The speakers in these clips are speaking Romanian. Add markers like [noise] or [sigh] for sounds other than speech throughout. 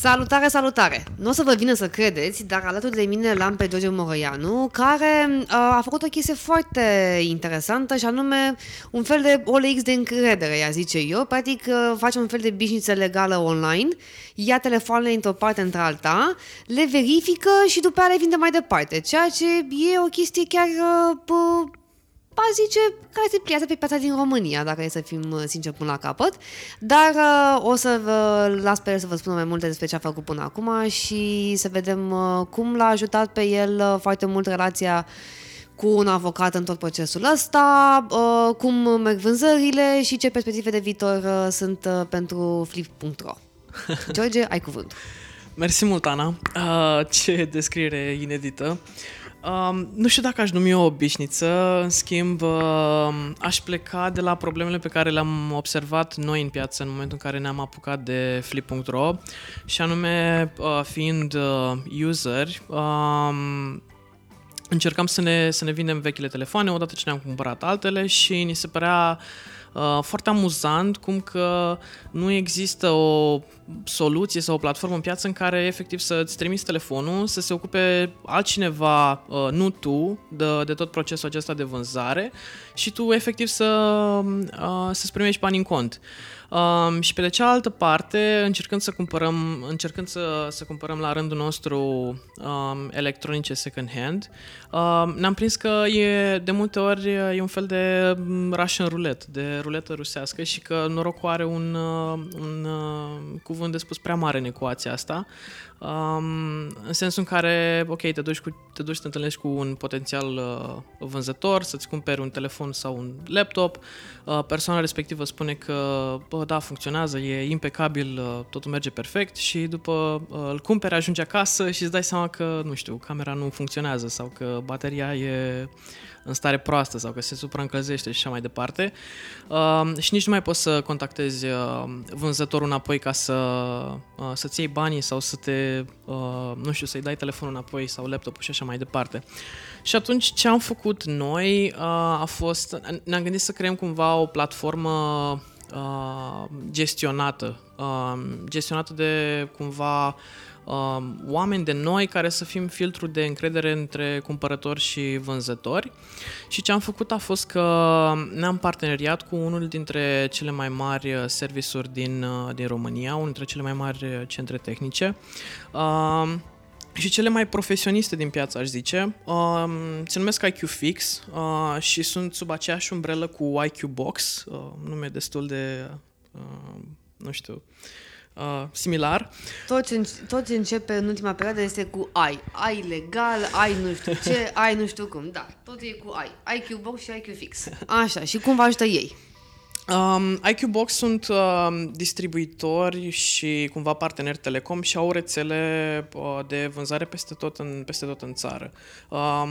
Salutare, salutare! Nu o să vă vină să credeți, dar alături de mine l-am pe George Moroianu, care uh, a făcut o chestie foarte interesantă și anume un fel de OLX de încredere, ea zice eu. Practic uh, face un fel de bișniță legală online, ia telefoanele într-o parte într-alta, le verifică și după aia le vinde mai departe, ceea ce e o chestie chiar uh, aș zice, care se pliază pe piața din România, dacă e să fim uh, sinceri până la capăt. Dar uh, o să vă las pe el să vă spună mai multe despre ce a făcut până acum și să vedem uh, cum l-a ajutat pe el uh, foarte mult relația cu un avocat în tot procesul ăsta, uh, cum merg vânzările și ce perspective de viitor uh, sunt uh, pentru flip.ro. [laughs] George, ai cuvântul. Mersi mult, Ana. Uh, ce descriere inedită. Um, nu știu dacă aș numi o obișniță, în schimb uh, aș pleca de la problemele pe care le-am observat noi în piață în momentul în care ne-am apucat de flip.ro și anume uh, fiind uh, useri, um, încercam să ne, să ne vindem vechile telefoane odată ce ne-am cumpărat altele și ni se părea uh, foarte amuzant cum că nu există o soluție sau o platformă în piață în care efectiv să-ți trimiți telefonul, să se ocupe altcineva, uh, nu tu, de, de tot procesul acesta de vânzare și tu efectiv să, uh, să-ți primești bani în cont. Um, și pe de cealaltă parte, încercând să cumpărăm, încercând să, să cumpărăm la rândul nostru um, electronice second hand, um, ne-am prins că e de multe ori e un fel de Russian roulette, de ruletă rusească și că norocul are un, uh, un uh, cuvânt de spus prea mare în ecuația asta, um, în sensul în care, ok, te duci, cu, te duci să te întâlnești cu un potențial uh, vânzător, să-ți cumperi un telefon sau un laptop, uh, persoana respectivă spune că, bă, da, funcționează, e impecabil, uh, totul merge perfect și după uh, îl cumperi, ajungi acasă și îți dai seama că, nu știu, camera nu funcționează sau că bateria e în stare proastă sau că se supraîncălzește și așa mai departe. Uh, și nici nu mai poți să contactezi uh, vânzătorul înapoi ca să, uh, să-ți iei banii sau să te, uh, nu știu, să-i dai telefonul înapoi sau laptopul și așa mai departe. Și atunci ce am făcut noi uh, a fost, ne-am gândit să creăm cumva o platformă uh, gestionată, uh, gestionată de cumva uh, oameni de noi care să fim filtru de încredere între cumpărători și vânzători. Și ce am făcut a fost că ne-am parteneriat cu unul dintre cele mai mari servisuri din, uh, din România, unul dintre cele mai mari centre tehnice. Uh, și cele mai profesioniste din piață, aș zice, uh, se numesc IQ Fix uh, și sunt sub aceeași umbrelă cu IQ Box, uh, nume destul de, uh, nu știu, uh, similar. Tot ce, tot ce începe în ultima perioadă este cu ai. Ai legal, ai nu știu ce, ai nu știu cum. Da, tot e cu ai. IQ Box și IQ Fix. Așa, și cum vă ajută ei? Um, IQ Box sunt uh, distribuitori și cumva parteneri telecom și au rețele uh, de vânzare peste tot în, peste tot în țară. Um,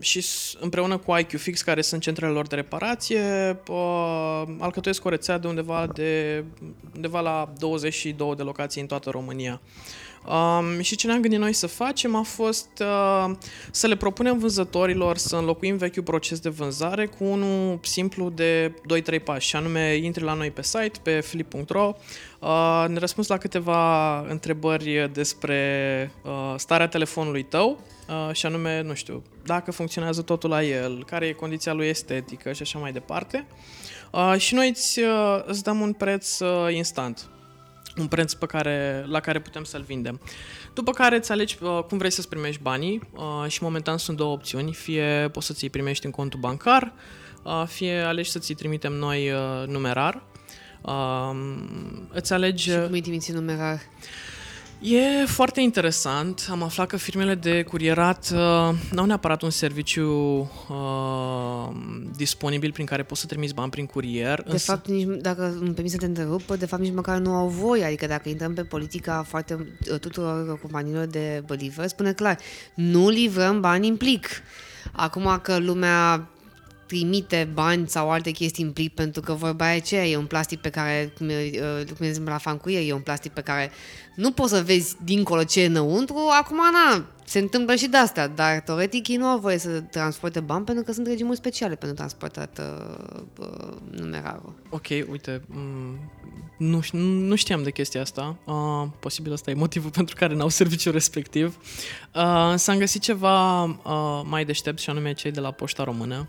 și împreună cu IQ Fix, care sunt centrele lor de reparație, uh, alcătuiesc o rețea de undeva, de, undeva la 22 de locații în toată România. Um, și ce ne-am gândit noi să facem a fost uh, să le propunem vânzătorilor să înlocuim vechiul proces de vânzare cu unul simplu de 2-3 pași, și anume intri la noi pe site, pe flip.ro, uh, ne răspuns la câteva întrebări despre uh, starea telefonului tău, uh, și anume, nu știu, dacă funcționează totul la el, care e condiția lui estetică și așa mai departe. Uh, și noi îți, uh, îți dăm un preț uh, instant un preț pe care, la care putem să-l vindem. După care îți alegi uh, cum vrei să-ți primești banii uh, și momentan sunt două opțiuni. Fie poți să ți-i primești în contul bancar, uh, fie alegi să ți-i trimitem noi uh, numerar. Uh, îți alegi... Și cum îi trimiți numerar? E foarte interesant. Am aflat că firmele de curierat uh, n-au neapărat un serviciu uh, disponibil prin care poți să trimiți bani prin curier. De însă... fapt, nici, dacă îmi permis să te întrerup, de fapt nici măcar nu au voie. Adică dacă intrăm pe politica foarte tuturor companiilor de deliver, spune clar, nu livrăm bani în plic. Acum că lumea trimite bani sau alte chestii în plic pentru că vorba aia ce e un plastic pe care, cum e, cum e la fancuie, e un plastic pe care nu poți să vezi dincolo ce e înăuntru, acum na, se întâmplă și de astea, dar teoretic ei nu au voie să transporte bani pentru că sunt regimuri speciale pentru transportat uh, uh, numerarul. Ok, uite, m- nu, ș- nu știam de chestia asta. Uh, posibil asta e motivul [laughs] pentru care n-au serviciul respectiv. Uh, însă am găsit ceva uh, mai deștept și anume cei de la Poșta Română,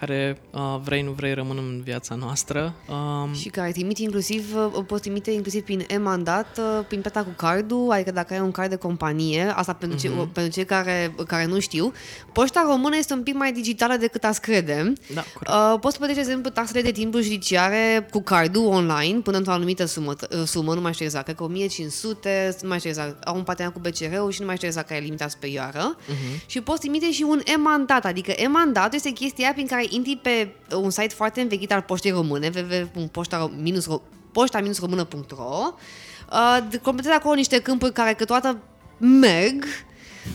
care uh, vrei, nu vrei, rămân în viața noastră. Uh, Și care trimite inclusiv, uh, poți trimite inclusiv prin e-mandat, uh, prin plata cu cardul, adică dacă ai un card de companie, asta pentru, uh-huh. ce, pentru cei care, care nu știu, poșta română este un pic mai digitală decât ați crede. Da, corect. Uh, poți plăti, de exemplu, taxele de timpuri judiciare cu cardul online până într-o anumită sumă, uh, sumă, nu mai știu exact, cred că 1500, nu mai știu exact, au un parteneriat cu BCR-ul și nu mai știu exact care e limita superioară. Uh-huh. Și poți trimite și un e-mandat, adică e-mandat este chestia prin care intri pe un site foarte învechit al poștei române, www.poșta-română.ro uh, completezi acolo niște câmpuri care câteodată merg,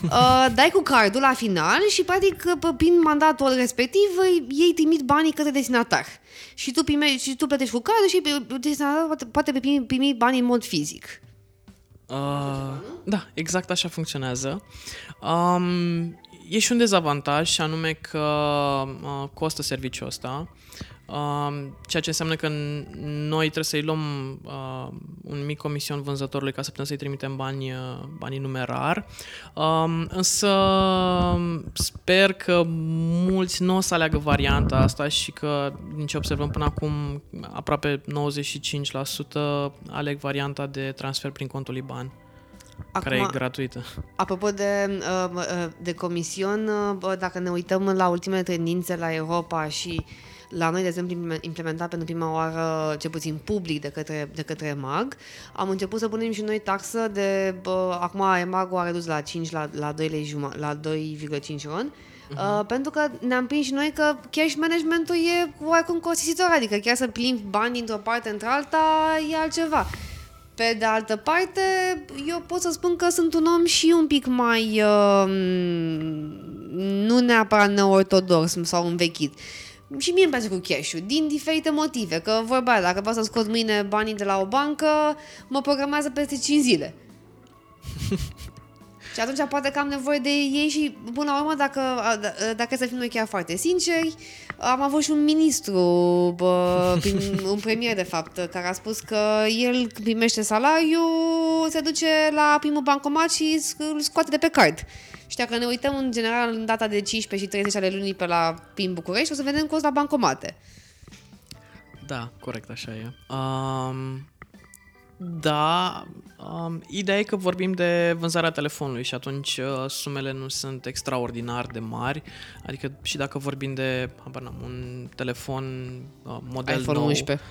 [laughs] Uh, dai cu cardul la final și practic p- prin mandatul respectiv ei trimit banii către destinatar. Și tu, prime, și tu plătești cu cardul și destinatarul poate, poate primi, primi banii în mod fizic. Uh, da, exact așa funcționează. Um, e și un dezavantaj și anume că uh, costă serviciul ăsta, uh, ceea ce înseamnă că noi trebuie să-i luăm uh, un mic comision vânzătorului ca să putem să-i trimitem bani, uh, banii numerar. Um, însă sper că mulți nu o să aleagă varianta asta și că, din ce observăm până acum, aproape 95% aleg varianta de transfer prin contul IBAN care e gratuită. Apropo de, uh, de comision, uh, dacă ne uităm la ultimele tendințe la Europa și la noi, de exemplu, implementat pentru prima oară, ce puțin public, de către, de către EMAG, am început să punem și noi taxă de, bă, acum EMAG-ul a redus la 5, la, la 2 lei juma, la 2,5 ron, Uh-huh. Uh, pentru că ne-am prins și noi că cash managementul e oarecum costisitor, adică chiar să plimbi bani dintr-o parte într-alta e altceva. Pe de altă parte, eu pot să spun că sunt un om și un pic mai uh, nu neapărat neortodox sau învechit. Și mie îmi place cu cash din diferite motive. Că vorba dacă vreau să scot mâine banii de la o bancă, mă programează peste 5 zile. [laughs] Și atunci poate că am nevoie de ei și, până la urmă, dacă, dacă să fim noi chiar foarte sinceri, am avut și un ministru, bă, [laughs] prin, un premier, de fapt, care a spus că el primește salariu, se duce la primul bancomat și îl scoate de pe card. Și dacă ne uităm în general în data de 15 și 30 ale lunii pe la prin București, o să vedem cost la bancomate. Da, corect, așa e. Um, da, um, ideea e că vorbim de vânzarea telefonului și atunci uh, sumele nu sunt extraordinar de mari, adică și dacă vorbim de, habar n-am, un telefon uh, model iPhone nou... 11.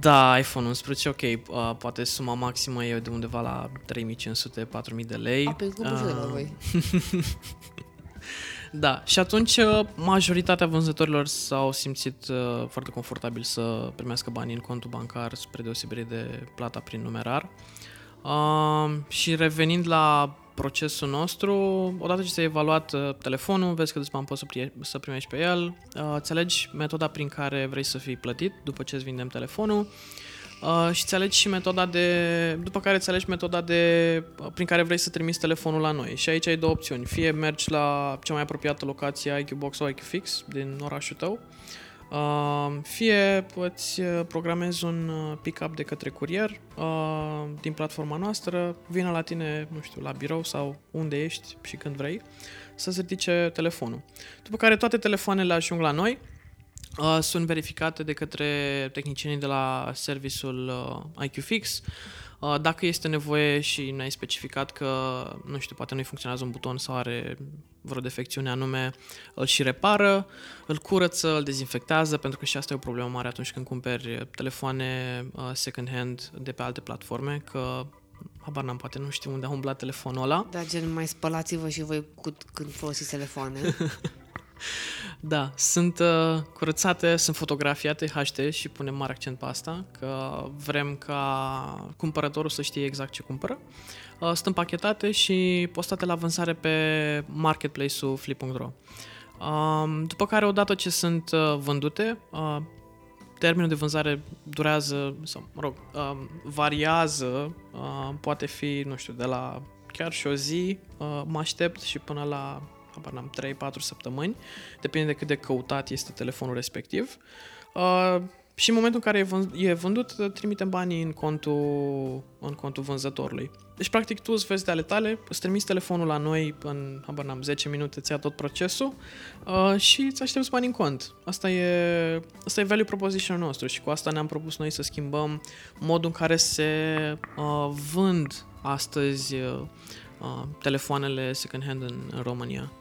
Da, iPhone 11, ok, uh, poate suma maximă e de undeva la 3500-4000 de lei. A, pe cum uh, la voi. [laughs] Da, și atunci uh, majoritatea vânzătorilor s-au simțit uh, foarte confortabil să primească banii în contul bancar spre deosebire de plata prin numerar. Uh, și revenind la procesul nostru, odată ce ți-ai evaluat uh, telefonul, vezi că bani poți să, pri- să primești pe el, uh, îți alegi metoda prin care vrei să fii plătit după ce îți vindem telefonul Uh, și îți alegi și metoda de... După care îți alegi metoda de... prin care vrei să trimiți telefonul la noi. Și aici ai două opțiuni. Fie mergi la cea mai apropiată locație IQ Box sau IQ Fix din orașul tău, uh, fie îți programezi un pick-up de către curier uh, din platforma noastră, vină la tine, nu știu, la birou sau unde ești și când vrei, să-ți ridice telefonul. După care toate telefoanele ajung la noi, uh, sunt verificate de către tehnicienii de la serviciul uh, IQFix. Uh, dacă este nevoie și ne-ai specificat că, nu știu, poate nu-i funcționează un buton sau are vreo defecțiune anume, îl și repară, îl curăță, îl dezinfectează, pentru că și asta e o problemă mare atunci când cumperi telefoane uh, second-hand de pe alte platforme, că habar n-am, poate nu știu unde a umblat telefonul ăla. Da, gen, mai spălați-vă și voi cu, când folosiți telefoane. [laughs] [laughs] Da, sunt uh, curățate, sunt fotografiate HD și punem mare accent pe asta, că vrem ca cumpărătorul să știe exact ce cumpără. Uh, sunt împachetate și postate la vânzare pe marketplace-ul flip.ro. Uh, după care, odată ce sunt uh, vândute, uh, termenul de vânzare durează, sau, mă rog, uh, variază, uh, poate fi, nu știu, de la chiar și o zi, uh, mă aștept și până la habar n-am, 3-4 săptămâni, depinde de cât de căutat este telefonul respectiv. Uh, și în momentul în care e, vând, e vândut, trimitem banii în contul, în contul vânzătorului. Deci, practic, tu îți vezi de ale tale, îți trimiți telefonul la noi în, habar n-am, 10 minute, ți ia tot procesul uh, și îți aștepți bani în cont. Asta e, asta e value proposition nostru și cu asta ne-am propus noi să schimbăm modul în care se uh, vând astăzi uh, uh, telefoanele second-hand în, în România.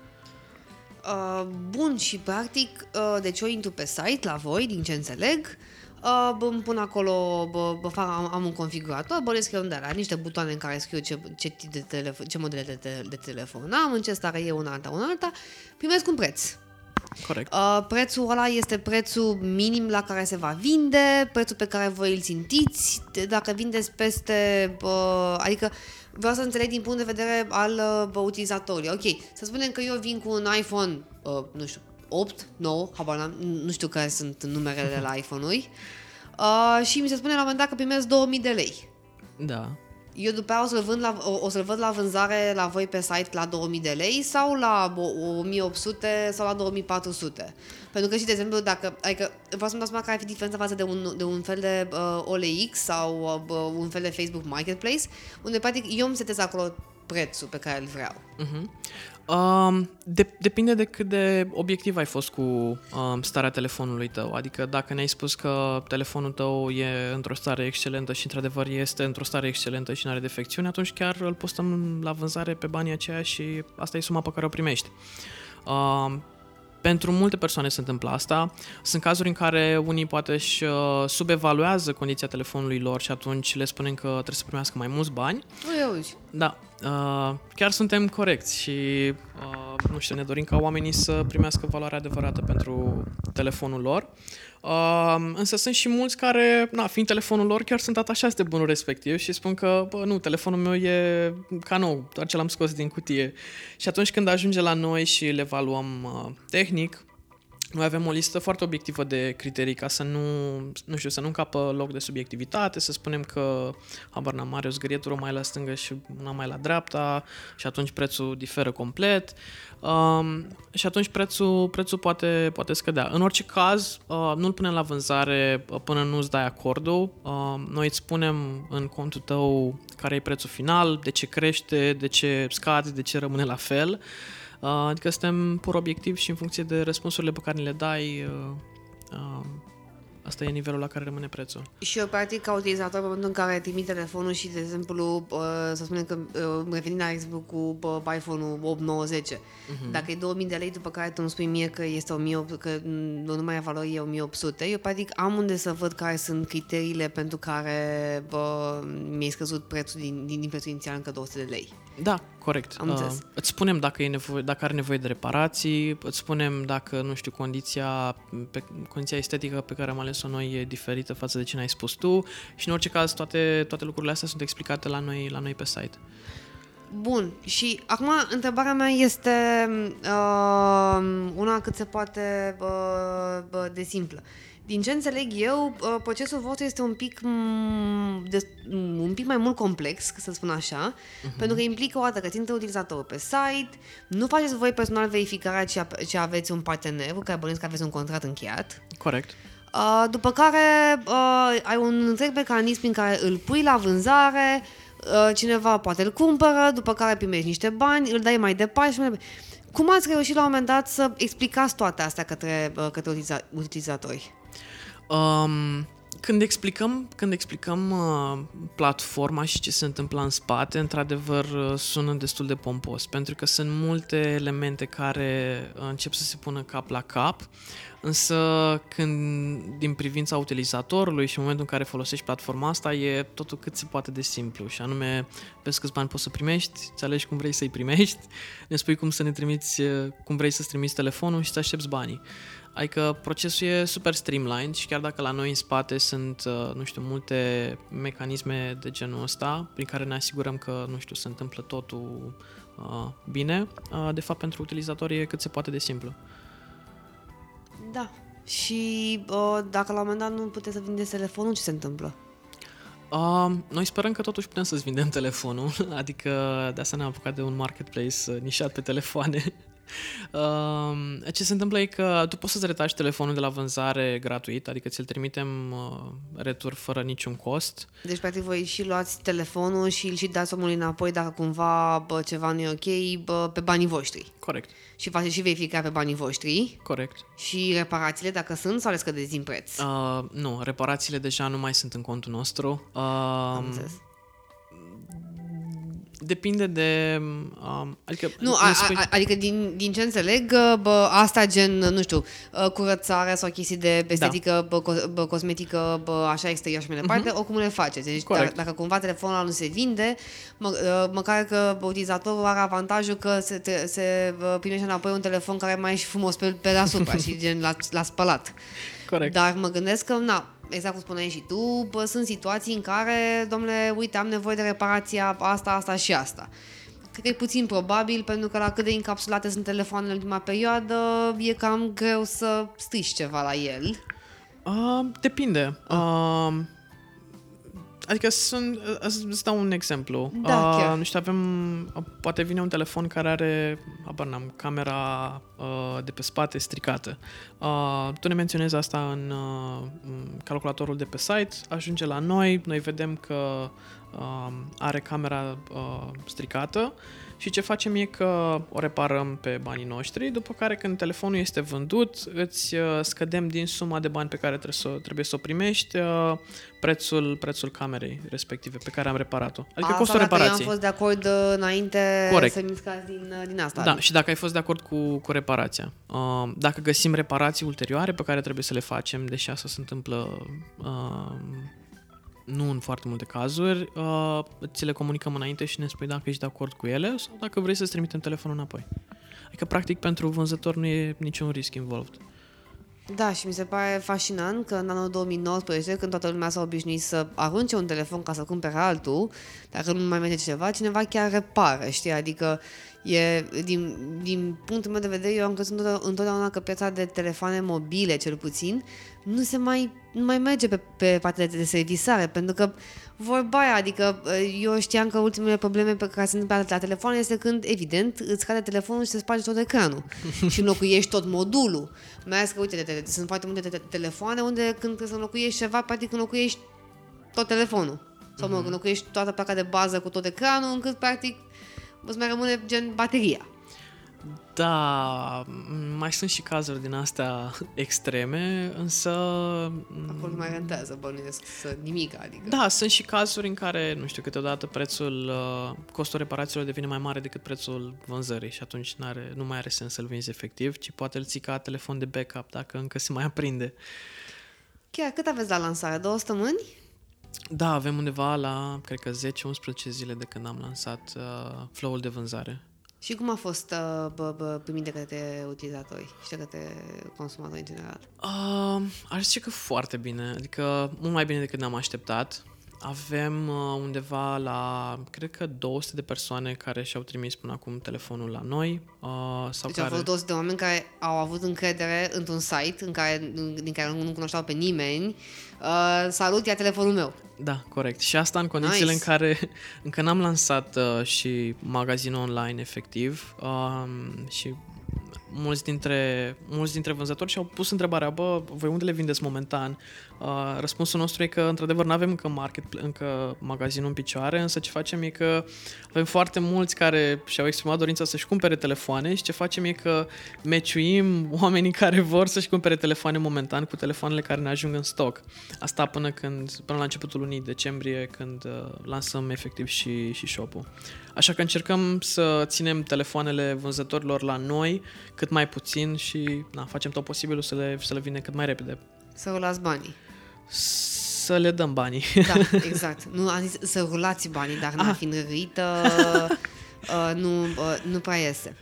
Uh, bun, și practic, uh, deci eu intru pe site la voi, din ce înțeleg, uh, îmi pun acolo, bă, bă, fac, am, am un configurator, bănesc eu de la niște butoane în care scriu ce, ce, tip de, telefon, ce modele de, de, de telefon am, în ce stare e una alta, una alta, primesc un preț. Corect. Uh, prețul ăla este prețul minim la care se va vinde, prețul pe care voi îl țintiți, dacă vindeți peste, uh, adică vreau să înțeleg din punct de vedere al uh, utilizatorului. Ok, să spunem că eu vin cu un iPhone, uh, nu știu, 8, 9, habar n-am, nu știu care sunt numerele de la iPhone-uri, uh, și mi se spune la un moment dat că primesc 2000 de lei. Da. Eu după aia o să-l, vând la, o, o să-l văd la vânzare la voi pe site la 2000 de lei sau la 1800 sau la 2400. Pentru că și, de exemplu, dacă, adică vreau să-mi dau seama care ar fi diferența față de un, de un fel de uh, OLX sau uh, un fel de Facebook Marketplace, unde, practic, eu îmi setez acolo prețul pe care îl vreau. Uh-huh. Um, de, depinde de cât de obiectiv ai fost cu um, starea telefonului tău. Adică dacă ne-ai spus că telefonul tău e într-o stare excelentă și într-adevăr este într-o stare excelentă și nu are defecțiuni, atunci chiar îl postăm la vânzare pe banii aceia și asta e suma pe care o primești. Um, pentru multe persoane se întâmplă asta. Sunt cazuri în care unii poate își uh, subevaluează condiția telefonului lor și atunci le spunem că trebuie să primească mai mulți bani. Ui, ui. Da, uh, chiar suntem corecți și uh, nu știu, ne dorim ca oamenii să primească valoarea adevărată pentru telefonul lor. Uh, însă sunt și mulți care, na, fiind telefonul lor, chiar sunt atașați de bunul respectiv și spun că, bă, nu, telefonul meu e ca nou, doar ce l-am scos din cutie. Și atunci când ajunge la noi și le evaluăm uh, tehnic, noi avem o listă foarte obiectivă de criterii ca să nu, nu știu, să nu încapă loc de subiectivitate, să spunem că habar n-am are o zgârietură mai la stânga și una mai la dreapta și atunci prețul diferă complet um, și atunci prețul, prețul poate, poate scădea. În orice caz, uh, nu-l punem la vânzare uh, până nu îți dai acordul. Uh, noi îți spunem în contul tău care e prețul final, de ce crește, de ce scade, de ce rămâne la fel. Uh, adică suntem pur obiectiv și în funcție de răspunsurile pe care le dai, uh, uh, asta e nivelul la care rămâne prețul. Și eu, practic, ca utilizator, în momentul în care trimit telefonul și, de exemplu, uh, să spunem că, uh, revenind la exemplu cu uh, iPhone-ul 8, 9, 10, uh-huh. dacă e 2000 de lei, după care tu îmi spui mie că este 1800, că nu mai valoare e 1800, eu, practic, am unde să văd care sunt criteriile pentru care bă, mi-ai scăzut prețul din, din, din prețul inițial încă 200 de lei. Da, corect. Am înțeles. Uh, îți spunem dacă, e nevoie, dacă are nevoie de reparații, îți spunem dacă, nu știu, condiția, pe, condiția estetică pe care am ales-o noi e diferită față de ce ne-ai spus tu și în orice caz toate, toate lucrurile astea sunt explicate la noi, la noi pe site. Bun, și acum întrebarea mea este uh, una cât se poate uh, uh, de simplă. Din ce înțeleg eu, uh, procesul vostru este un pic, mm, de, mm, un pic mai mult complex, să spun așa, uh-huh. pentru că implică o dată că țintă utilizatorul pe site, nu faceți voi personal verificarea ce, ce aveți un partener cu care bănuiesc că aveți un contract încheiat. Corect. Uh, după care uh, ai un întreg mecanism prin care îl pui la vânzare, uh, cineva poate îl cumpără, după care primești niște bani, îl dai mai departe și mai departe. Cum ați reușit la un moment dat să explicați toate astea către, uh, către utiliza- utilizatori? Um, când explicăm, când explicăm uh, platforma și ce se întâmplă în spate, într-adevăr uh, sună destul de pompos, pentru că sunt multe elemente care uh, încep să se pună cap la cap, însă când din privința utilizatorului și în momentul în care folosești platforma asta e totul cât se poate de simplu și anume vezi câți bani poți să primești, îți alegi cum vrei să-i primești, [laughs] ne spui cum să ne trimiți, uh, cum vrei să-ți trimiți telefonul și să aștepți banii. Adică procesul e super streamlined și chiar dacă la noi în spate sunt, uh, nu știu, multe mecanisme de genul ăsta prin care ne asigurăm că, nu știu, se întâmplă totul uh, bine, uh, de fapt pentru utilizatori e cât se poate de simplu. Da. Și uh, dacă la un moment dat nu puteți să vindeți telefonul, ce se întâmplă? Uh, noi sperăm că totuși putem să-ți vindem [laughs] telefonul, adică de asta ne-am apucat de un marketplace uh, nișat pe telefoane. Uh, ce se întâmplă e că tu poți să-ți retași telefonul de la vânzare gratuit, adică ți-l trimitem uh, retur fără niciun cost. Deci, practic, voi și luați telefonul și îl și dați omului înapoi dacă cumva bă, ceva nu e ok bă, pe banii voștri. Corect, Și faceți și verificarea pe banii voștri corect. și reparațiile dacă sunt sau le scădeți din preț. Uh, nu, reparațiile deja nu mai sunt în contul nostru. Uh, Am înțeles. Depinde de... Uh, adică Nu, îmi a, spui- a, adică din, din ce înțeleg, bă, asta gen, nu știu, uh, curățare sau chestii de estetică, da. bă, co- bă, cosmetică, bă, așa exterior și mai departe, uh-huh. oricum le faceți. Deci dacă, Corect. dacă cumva telefonul ăla nu se vinde, mă, uh, măcar că bă, utilizatorul are avantajul că se, te, se bă, primește înapoi un telefon care mai e și frumos pe, pe deasupra [laughs] și gen l-a, l-a spălat. Corect. Dar mă gândesc că, na, exact cum spuneai și tu, bă, sunt situații în care, domnule, uite, am nevoie de reparația asta, asta și asta. Cred că e puțin probabil, pentru că la cât de încapsulate sunt telefoanele în ultima perioadă, e cam greu să strici ceva la el. Uh, depinde. Uh, adică sunt, uh, îți dau un exemplu. Da, uh, chiar. Nu știu, avem, uh, poate vine un telefon care are, habar n-am, camera uh, de pe spate stricată. Uh, tu ne menționezi asta în uh, în calculatorul de pe site, ajunge la noi, noi vedem că uh, are camera uh, stricată și ce facem e că o reparăm pe banii noștri, după care când telefonul este vândut, îți uh, scădem din suma de bani pe care trebuie să, trebuie să o primești uh, prețul, prețul camerei respective pe care am reparat-o. Adică asta costul dacă eu am reparației. fost de acord uh, înainte Corect. să mi scazi din, uh, din asta. Da, și dacă ai fost de acord cu, cu reparația. Uh, dacă găsim reparații ulterioare pe care trebuie să le facem, deși asta se întâmplă uh, nu în foarte multe cazuri, uh, ți le comunicăm înainte și ne spui dacă ești de acord cu ele sau dacă vrei să-ți trimitem telefonul înapoi. Adică, practic, pentru vânzător nu e niciun risc involved. Da, și mi se pare fascinant că în anul 2019, când toată lumea s-a obișnuit să arunce un telefon ca să cumpere altul, dacă nu mai merge ceva, cineva chiar repară, știi? Adică e, din, din punctul meu de vedere, eu am crezut întotdeauna- întotdeauna că piața de telefoane mobile, cel puțin, nu se mai, nu mai merge pe, pe partea de, de servisare, pentru că vorba aia, adică eu știam că ultimele probleme pe care se întâmplă la telefon este când, evident, îți cade telefonul și se sparge tot ecranul [laughs] și înlocuiești tot modulul. Mai ales că, uite, de, de, sunt foarte multe te- telefoane unde când trebuie să înlocuiești ceva, practic înlocuiești tot telefonul. Sau, mă rog, înlocuiești toată placa de bază cu tot ecranul, încât, practic, îți mai rămâne gen bateria. Da, m- mai sunt și cazuri din astea extreme, însă... Acolo nu mai rentează, bănuiesc, să nimic, adică. Da, sunt și cazuri în care, nu știu, câteodată prețul, uh, costul reparațiilor devine mai mare decât prețul vânzării și atunci n-are, nu mai are sens să-l vinzi efectiv, ci poate îl ții ca telefon de backup dacă încă se mai aprinde. Chiar, cât aveți la lansare? Două săptămâni? Da, avem undeva la, cred că 10-11 zile de când am lansat uh, flow-ul de vânzare. Și cum a fost uh, bă, bă, primit de către utilizatori și de către consumatori în general? Uh, aș zice că foarte bine, adică mult mai bine decât ne-am așteptat. Avem uh, undeva la, cred că 200 de persoane care și-au trimis până acum telefonul la noi. Uh, sau Deci care... au fost 200 de oameni care au avut încredere într-un site în care, din care nu cunoșteau pe nimeni. Uh, salut, ia telefonul meu. Da, corect. Și asta în condițiile Nice. în care [laughs] încă n-am lansat uh, și magazinul online efectiv um, și mulți dintre, mulți dintre vânzători și-au pus întrebarea, bă, voi unde le vindeți momentan? Uh, răspunsul nostru e că, într-adevăr, nu avem încă, market, încă magazinul în picioare, însă ce facem e că avem foarte mulți care și-au exprimat dorința să-și cumpere telefoane și ce facem e că meciuim [laughs] oamenii care vor să-și cumpere telefoane momentan cu telefoanele care ne ajung în stoc. Asta până când, până la începutul lunii decembrie, când uh, lansăm efectiv și, și shop-ul. Așa că încercăm să ținem telefoanele vânzătorilor la noi cât mai puțin și na, facem tot posibilul să le, să le vină cât mai repede. Să rulați banii. Să le dăm banii. Da, [laughs] exact. Nu, am zis să rulați banii, dar n-a Ah. fi înrăită, [laughs] uh, nu, uh, nu prea iese.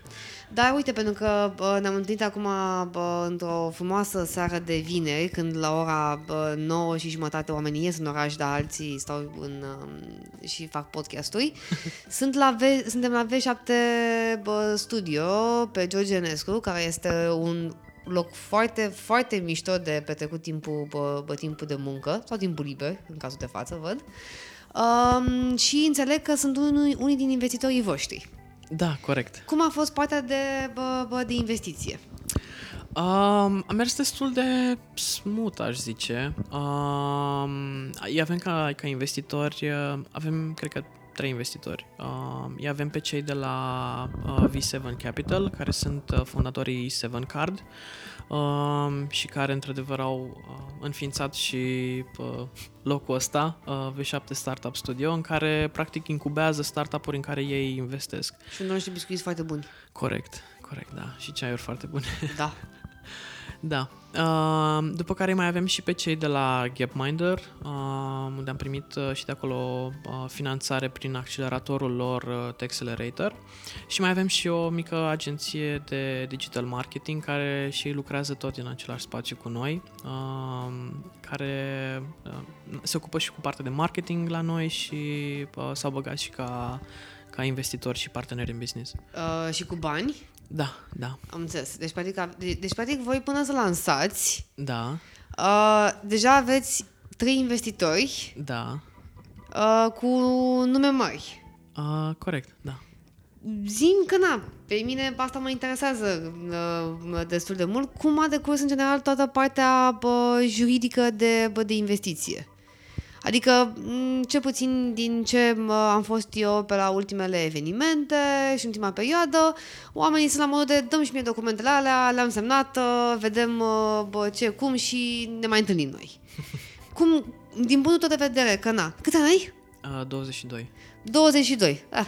Dar uite, pentru că uh, ne-am întâlnit acum uh, într-o frumoasă seară de vineri, când la ora uh, 9 și jumătate oamenii ies în oraș, dar alții stau în, uh, și fac podcasturi. [laughs] Sunt la v- suntem la V7 bă, Studio pe George Enescu, care este un loc foarte, foarte mișto de petrecut timpul, bă, bă, timpul de muncă sau timpul liber, în cazul de față, văd. Um, și înțeleg că sunt unii, unii din investitorii voștri. Da, corect. Cum a fost partea de, bă, bă, de investiție? Um, a mers destul de smooth, aș zice. Um, îi avem ca, ca investitori, uh, avem, cred că, trei investitori. Uh, îi avem pe cei de la uh, V7 Capital, care sunt uh, fondatorii 7 Card uh, și care, într-adevăr, au uh, înființat și uh, locul ăsta, uh, V7 Startup Studio, în care, practic, incubează startup-uri în care ei investesc. Și unor niște biscuiți foarte buni. Corect, corect, da. Și ceaiuri foarte bune. Da. [laughs] Da. Uh, după care mai avem și pe cei de la Gapminder, uh, unde am primit uh, și de acolo uh, finanțare prin acceleratorul lor uh, Texelerator. Și mai avem și o mică agenție de digital marketing care și ei lucrează tot în același spațiu cu noi, uh, care uh, se ocupă și cu partea de marketing la noi și uh, s-au băgat și ca, ca investitori și parteneri în business. Uh, și cu bani? Da, da. Am înțeles. Deci, practic, a- de- deci, practic voi până să lansați, Da, uh, deja aveți trei investitori da. uh, cu nume mari. Uh, corect, da. Zim că na, pe mine asta mă interesează uh, destul de mult. Cum a decurs în general toată partea bă, juridică de, bă, de investiție? Adică, m, cel puțin din ce mă, am fost eu pe la ultimele evenimente și în ultima perioadă, oamenii sunt la modul de dăm și mie documentele alea, le-am semnat, uh, vedem uh, bă, ce, cum și ne mai întâlnim noi. [laughs] Cum, din punctul tău de vedere, că na, câți ani ai? Uh, 22. 22. Ah.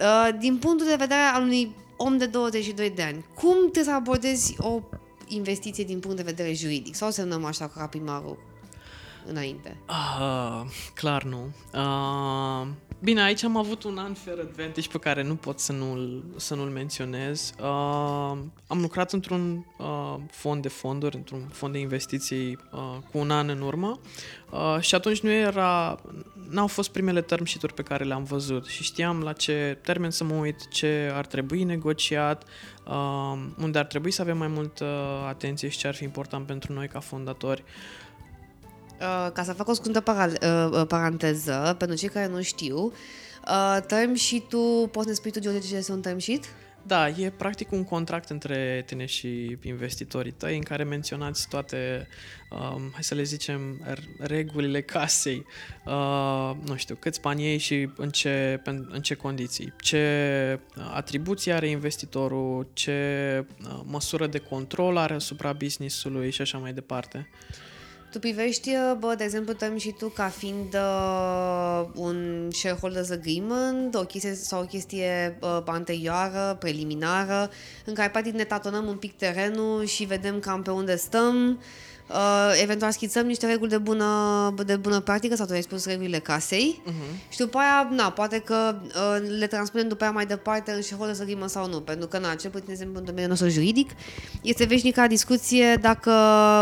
Uh, din punctul de vedere al unui om de 22 de ani, cum trebuie să abordezi o investiție din punct de vedere juridic? Sau semnăm așa ca primarul înainte? Uh, clar nu. Uh, bine, aici am avut un unfair advantage pe care nu pot să nu-l, să nu-l menționez. Uh, am lucrat într-un uh, fond de fonduri, într-un fond de investiții uh, cu un an în urmă uh, și atunci nu era, n-au fost primele term sheet-uri pe care le-am văzut și știam la ce termen să mă uit, ce ar trebui negociat, uh, unde ar trebui să avem mai multă atenție și ce ar fi important pentru noi ca fondatori. Uh, ca să fac o scurtă para- uh, uh, paranteză, pentru cei care nu știu, uh, term sheet-ul, poți să ne spui tu, George, ce este un term sheet? Da, e practic un contract între tine și investitorii tăi în care menționați toate, um, hai să le zicem, r- regulile casei, uh, nu știu, câți bani iei și în ce, pen- în ce condiții, ce atribuții are investitorul, ce uh, măsură de control are asupra business-ului și așa mai departe. Tu privești, uh, bă, de exemplu, term și tu ca fiind uh, un shareholders agreement, o chestie sau o chestie uh, anterioară, preliminară, în care practic ne tatonăm un pic terenul și vedem cam pe unde stăm, uh, eventual schițăm niște reguli de bună, de bună practică sau tu ai spus regulile casei Uh-huh. și după aia, na, poate că uh, le transpunem după aia mai departe în shareholders agreement sau nu, pentru că, na, cel puțin, de exemplu, în domeniul nostru juridic, este veșnica discuție dacă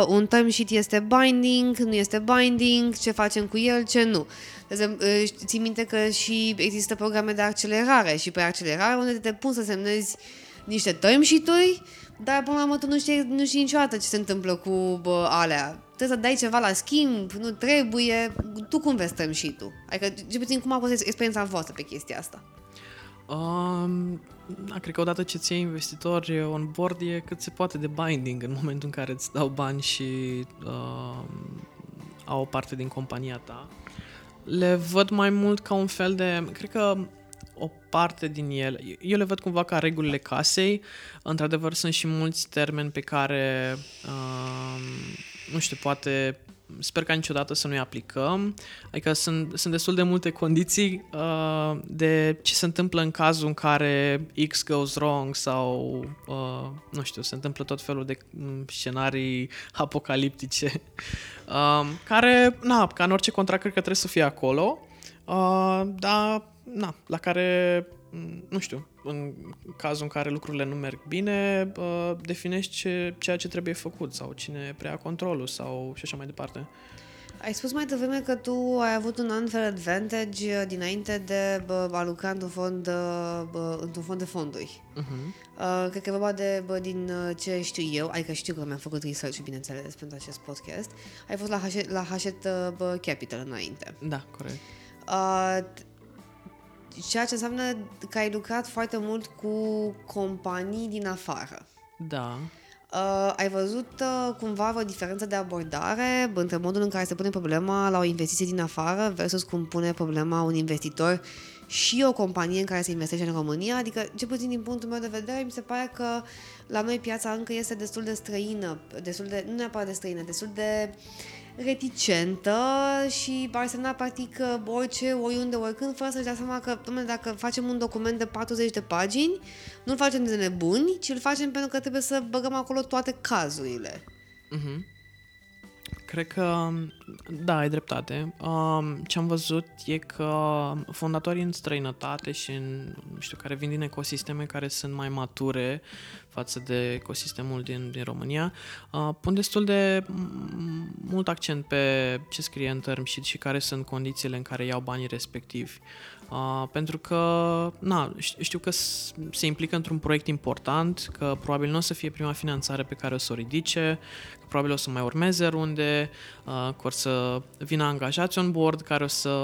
un term sheet este binding, nu este binding, ce facem cu el, ce nu. De exemplu, uh, ții minte că și există programe de accelerare și pe accelerare unde te pun să semnezi niște term sheet-uri, dar până la urmă tu nu știi, nu știi niciodată ce se întâmplă cu bă, alea. Trebuie să dai ceva la schimb, nu trebuie. Tu cum vezi term sheet-ul? Adică, ce puțin, cum a fost experiența voastră pe chestia asta? Um, da, cred că odată ce ți investitori on board e cât se poate de binding în momentul în care îți dau bani și uh, au o parte din compania ta. Le văd mai mult ca un fel de... Cred că o parte din ele... Eu le văd cumva ca regulile casei. Într-adevăr, sunt și mulți termeni pe care, uh, nu știu, poate sper ca niciodată să nu-i aplicăm. Adică sunt, sunt destul de multe condiții uh, de ce se întâmplă în cazul în care X goes wrong sau, uh, nu știu, se întâmplă tot felul de mm, scenarii apocaliptice, uh, [laughs] care, na, ca în orice contract, cred că trebuie să fie acolo, uh, dar, na, la care mm, nu știu, în cazul în care lucrurile nu merg bine, uh, definești ce, ceea ce trebuie făcut sau cine preia controlul sau și așa mai departe. Ai spus mai devreme că tu ai avut un unfair advantage uh, dinainte de bă, a lucra într-un fond, uh, bă, într-un fond de fonduri. Uh-huh. Uh, cred că e vorba de, bă, din uh, ce știu eu, adică știu că mi-am făcut research, bineînțeles, pentru acest podcast. Ai fost la Hachette, la Hachette uh, bă, Capital înainte. Da, corect. Uh, ceea ce înseamnă că ai lucrat foarte mult cu companii din afară. Da. Uh, ai văzut uh, cumva o diferență de abordare între modul în care se pune problema la o investiție din afară versus cum pune problema un investitor și o companie în care se investește în România? Adică, ce puțin din punctul meu de vedere, mi se pare că la noi piața încă este destul de străină, destul de, nu neapărat de străină, destul de reticentă și ar semna practic orice, oriunde, oricând, fără să-și dea seama că, domnule, dacă facem un document de 40 de pagini, nu-l facem de nebuni, ci îl facem pentru că trebuie să băgăm acolo toate cazurile. Uh-huh. Cred că, da, ai dreptate. Um, ce am văzut e că fondatorii în străinătate și în, nu știu, care vin din ecosisteme care sunt mai mature față de ecosistemul din, din România, uh, pun destul de mult accent pe ce scrie în term sheet și care sunt condițiile în care iau banii respectivi. Uh, pentru că, na, știu că se implică într-un proiect important, că probabil nu o să fie prima finanțare pe care o să o ridice, că probabil o să mai urmeze runde, uh, că o să vină angajați on board care o să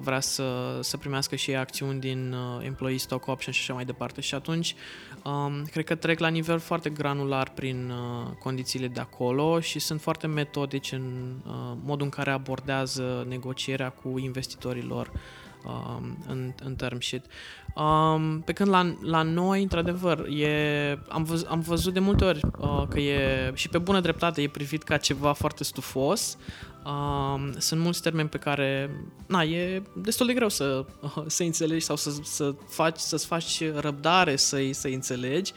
vrea să, să primească și ei acțiuni din uh, employee stock option și așa mai departe. Și atunci, um, cred că trec la nivel foarte granular prin uh, condițiile de acolo și sunt foarte metodici în uh, modul în care abordează negocierea cu investitorii lor um, în, în term sheet. Um, pe când la, la noi, într-adevăr, e, am, văz, am văzut de multe ori uh, că e, și pe bună dreptate, e privit ca ceva foarte stufos. Um, sunt mulți termeni pe care, na, e destul de greu să, uh, [laughs] să înțelegi sau să, să faci, să-ți faci răbdare să-i, să-i înțelegi.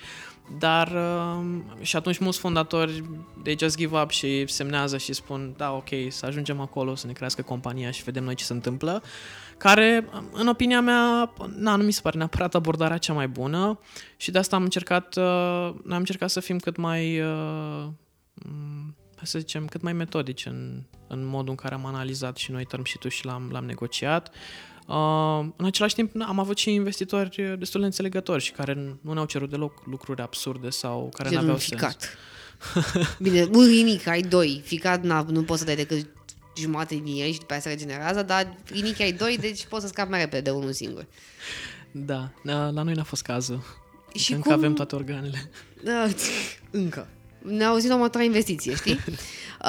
Dar uh, și atunci mulți fondatori de just give up și semnează și spun da, ok, să ajungem acolo, să ne crească compania și vedem noi ce se întâmplă care, în opinia mea, na, nu mi se pare neapărat abordarea cea mai bună și de asta am încercat, uh, am încercat să fim cât mai, uh, să zicem, cât mai metodici în, în modul în care am analizat și noi term sheet și l-am, l-am negociat. Uh, în același timp am avut și investitori destul de înțelegători și care nu ne-au cerut deloc lucruri absurde sau care nu aveau sens. Bine, urinic, ai doi. Ficat, na, nu poți să dai decât jumate din ei și după aia se regenerează, dar rinichi ai doi, deci poți să scapi mai repede de unul singur. Da, la noi n-a fost cazul. Și încă cum... avem toate organele. Da, [laughs] încă. Ne auzit la următoarea investiție, știi? [laughs]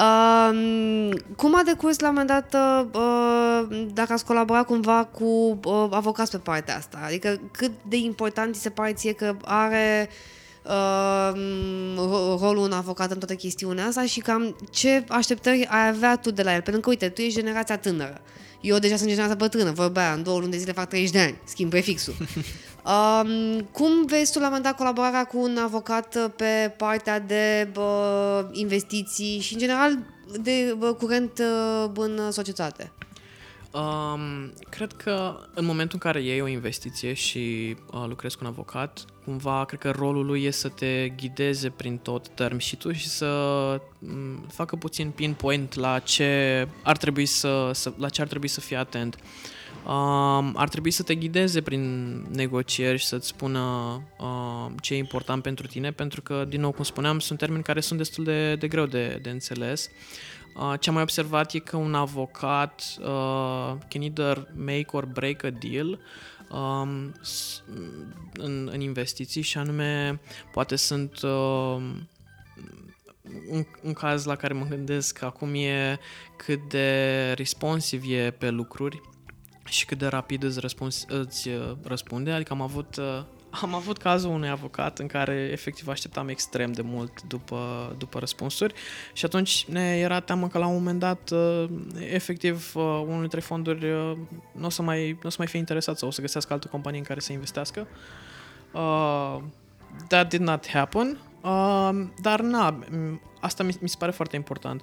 uh, cum a decurs la un moment dat uh, dacă ați colaborat cumva cu uh, avocați pe partea asta? Adică cât de important ți se pare ție că are uh, uh, rolul un avocat în toată chestiunea asta și cam ce așteptări ai avea tu de la el. Pentru că, uite, tu ești generația tânără. Eu deja sunt generația bătrână, vorbea, în două luni de zile fac 30 de ani, schimb prefixul. [laughs] Um, cum vezi tu la un moment dat colaborarea cu un avocat pe partea de bă, investiții și, în general, de bă, curent bă, în societate? Um, cred că în momentul în care iei o investiție și uh, lucrezi cu un avocat, cumva cred că rolul lui e să te ghideze prin tot term și tu și să um, facă puțin pinpoint la ce ar trebui să, să la ce ar trebui să fii atent. Um, ar trebui să te ghideze prin negocieri și să-ți spună uh, ce e important pentru tine, pentru că, din nou, cum spuneam, sunt termeni care sunt destul de, de greu de, de înțeles. Uh, ce am mai observat e că un avocat uh, can either make or break a deal um, în, în investiții și anume poate sunt uh, un, un caz la care mă gândesc acum e cât de responsiv e pe lucruri și cât de rapid îți, răspuns, îți uh, răspunde. Adică am avut uh, am avut cazul unui avocat în care efectiv așteptam extrem de mult după, după răspunsuri și atunci ne era teamă că la un moment dat uh, efectiv uh, unul dintre fonduri uh, nu o să mai, nu o să mai fie interesat sau o să găsească altă companie în care să investească. Uh, that did not happen. Uh, dar na, asta mi, mi se pare foarte important.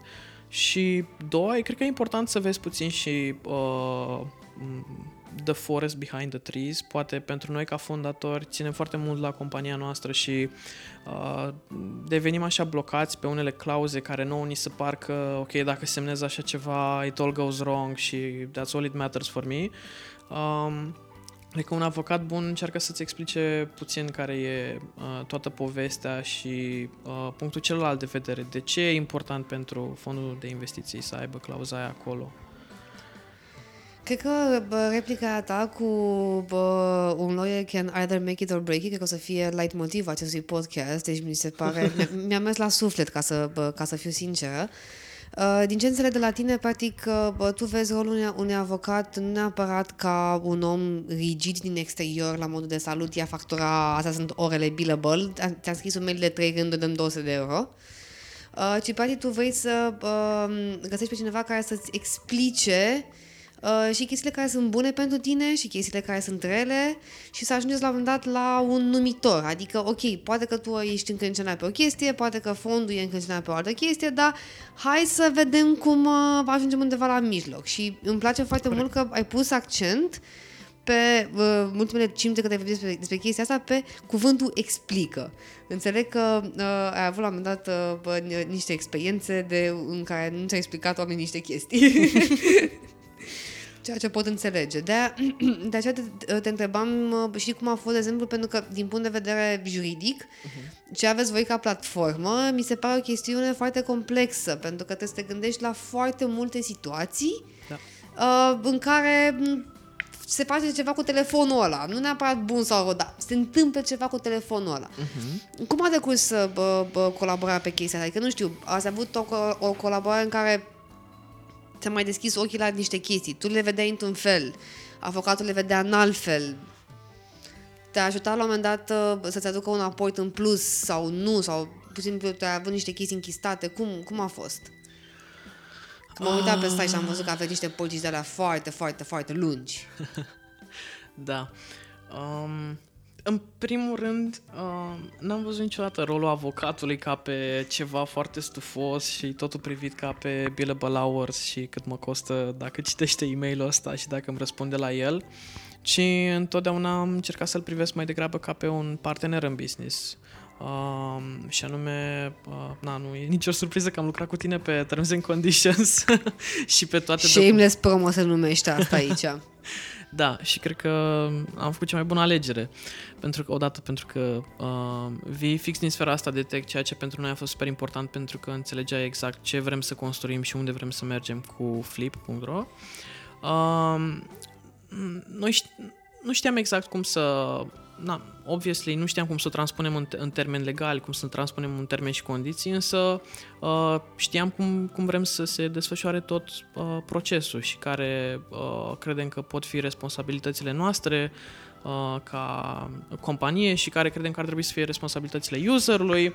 Și doi, cred că e important să vezi puțin și uh, the forest behind the trees. Poate pentru noi ca fondatori ținem foarte mult la compania noastră și uh, devenim așa blocați pe unele clauze care nouă ni se par că, ok, dacă semnez așa ceva, it all goes wrong și that's all it matters for me. Um, Adică un avocat bun încearcă să-ți explice puțin care e uh, toată povestea și uh, punctul celălalt de vedere. De ce e important pentru fondul de investiții să aibă clauza aia acolo? Cred că bă, replica ta cu bă, un lawyer can either make it or break it, cred că o să fie light motiv acestui podcast, deci mi se pare, [laughs] mi-a mers la suflet ca să, bă, ca să fiu sinceră. Uh, din ce înțeleg de la tine, practic, uh, bă, tu vezi rolul unui, unui avocat nu neapărat ca un om rigid din exterior, la modul de salut, ia factura, astea sunt orele billable, ți-am scris un mail de 3 rânduri, dăm 200 de euro. Uh, ci, practic, tu vrei să uh, găsești pe cineva care să-ți explice uh, Uh, și chestiile care sunt bune pentru tine și chestiile care sunt rele și să ajungeți la un moment dat la un numitor. Adică, ok, poate că tu ești încâncenat pe o chestie, poate că fondul e încâncenat pe o altă chestie, dar hai să vedem cum uh, ajungem undeva la mijloc. Și îmi place foarte Corect. mult că ai pus accent pe uh, ultimele 5 de câte ai vorbit despre, despre chestia asta, pe cuvântul explică. Înțeleg că uh, ai avut la un moment dat uh, niște experiențe de, în care nu ți-ai explicat oamenii niște chestii. [laughs] Ceea ce pot înțelege. De, [clears throat] de aceea te, te întrebam și cum a fost, de exemplu, pentru că, din punct de vedere juridic, uh-huh. ce aveți voi ca platformă, mi se pare o chestiune foarte complexă, pentru că trebuie să te gândești la foarte multe situații da. uh, în care se face ceva cu telefonul ăla. Nu neapărat bun sau rău, dar se întâmplă ceva cu telefonul ăla. Uh-huh. Cum a decurs bă, bă, colaborarea pe chestia asta? Adică, nu știu, ați avut o, o colaborare în care ți-a mai deschis ochii la niște chestii. Tu le vedeai într-un fel, avocatul le vedea în alt fel. Te-a ajutat la un moment dat uh, să-ți aducă un aport în plus sau nu, sau pur și simplu te-ai avut niște chestii închistate. Cum, cum a fost? Că m-am uitat pe stai și am văzut că aveți niște polici de alea foarte, foarte, foarte lungi. [laughs] da. Um, în primul rând, uh, n-am văzut niciodată rolul avocatului ca pe ceva foarte stufos și totul privit ca pe billable hours și cât mă costă dacă citește e mail ăsta și dacă îmi răspunde la el, ci întotdeauna am încercat să-l privesc mai degrabă ca pe un partener în business. Uh, și anume, uh, na, nu e nicio surpriză că am lucrat cu tine pe Terms and Conditions [laughs] și pe toate... Shameless docu- promo se numește asta aici. [laughs] Da, și cred că am făcut cea mai bună alegere. Pentru că, odată, pentru că uh, vii fix din sfera asta de tech, ceea ce pentru noi a fost super important, pentru că înțelegea exact ce vrem să construim și unde vrem să mergem cu flip.ro. Uh, noi ști- nu știam exact cum să na, obviously nu știam cum să o transpunem în, în termeni legali, cum să transpunem în termeni și condiții, însă uh, știam cum, cum vrem să se desfășoare tot uh, procesul și care uh, credem că pot fi responsabilitățile noastre uh, ca companie și care credem că ar trebui să fie responsabilitățile userului.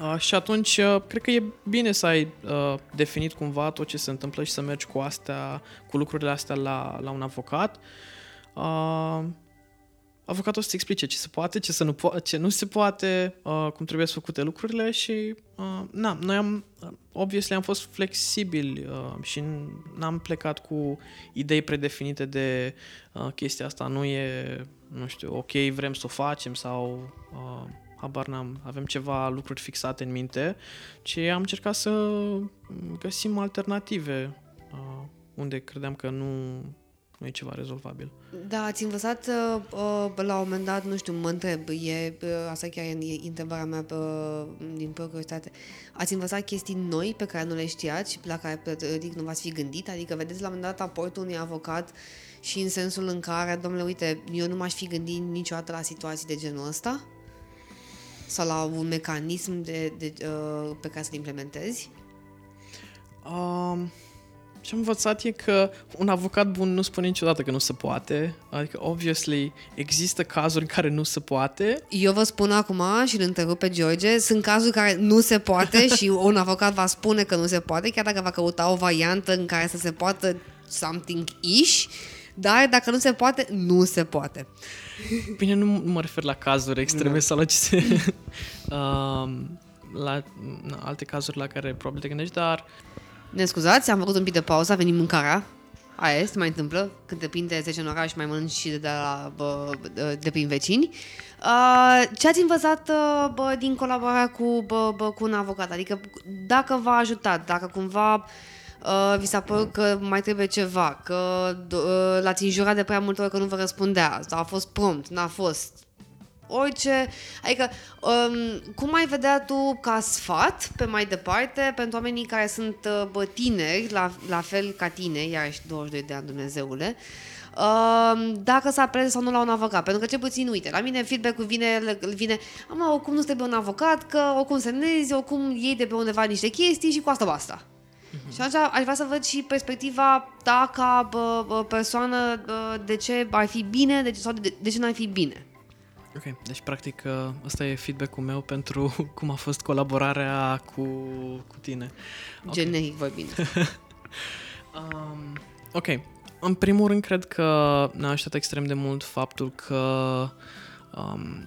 Uh, și atunci, uh, cred că e bine să ai uh, definit cumva tot ce se întâmplă și să mergi cu astea, cu lucrurile astea la, la un avocat. Uh, avocatul să-ți explice ce se poate, ce, să nu, po- ce nu se poate, uh, cum trebuie să făcute lucrurile și, uh, na, noi am, obviously am fost flexibili uh, și n-am plecat cu idei predefinite de uh, chestia asta. Nu e, nu știu, ok, vrem să o facem sau uh, habar n-am, avem ceva lucruri fixate în minte, ci am încercat să găsim alternative uh, unde credeam că nu nu e ceva rezolvabil. Da, ați învățat uh, uh, la un moment dat, nu știu, mă întreb, e, uh, asta chiar e întrebarea mea uh, din curiositate, ați învățat chestii noi pe care nu le știați și la care adică nu v-ați fi gândit? Adică vedeți la un moment dat aportul unui avocat și în sensul în care, domnule, uite, eu nu m-aș fi gândit niciodată la situații de genul ăsta? Sau la un mecanism de, de, uh, pe care să-l implementezi? Um... Ce am învățat e că un avocat bun nu spune niciodată că nu se poate. Adică, obviously, există cazuri în care nu se poate. Eu vă spun acum și îl întrerup pe George, sunt cazuri care nu se poate [laughs] și un avocat va spune că nu se poate, chiar dacă va căuta o variantă în care să se poată something-ish, dar dacă nu se poate, nu se poate. Bine, nu mă refer la cazuri extreme da. sau la ce se... uh, [laughs] la alte cazuri la care probabil te gândești, dar ne scuzați, am făcut un pic de pauză, a venit mâncarea. Aia este, mai întâmplă, când te prinde 10 în oraș, mai mănânci și de, de, la, bă, de prin vecini. Uh, ce ați învățat uh, bă, din colaborarea cu, bă, bă, cu un avocat? Adică dacă v-a ajutat, dacă cumva uh, vi s-a părut că mai trebuie ceva, că uh, l-ați înjurat de prea multe ori că nu vă răspundea, sau a fost prompt, n-a fost, orice, adică um, cum ai vedea tu ca sfat pe mai departe pentru oamenii care sunt uh, bă, tineri, la, la fel ca tine, iarăși 22 de ani, Dumnezeule, Uh, dacă să apeleze sau nu la un avocat. Pentru că ce puțin, uite, la mine feedback-ul vine, vine am, oricum nu trebuie un avocat, că oricum semnezi, oricum iei de pe undeva niște chestii și cu asta basta. Uh-huh. Și atunci aș vrea să văd și perspectiva ta ca bă, bă, persoană de ce ar fi bine de ce, sau de, de ce n-ar fi bine. Ok, deci practic uh, ăsta e feedback-ul meu pentru [laughs] cum a fost colaborarea cu, cu tine. Okay. Generic vorbind. [laughs] um, ok, în primul rând cred că ne-a ajutat extrem de mult faptul că um,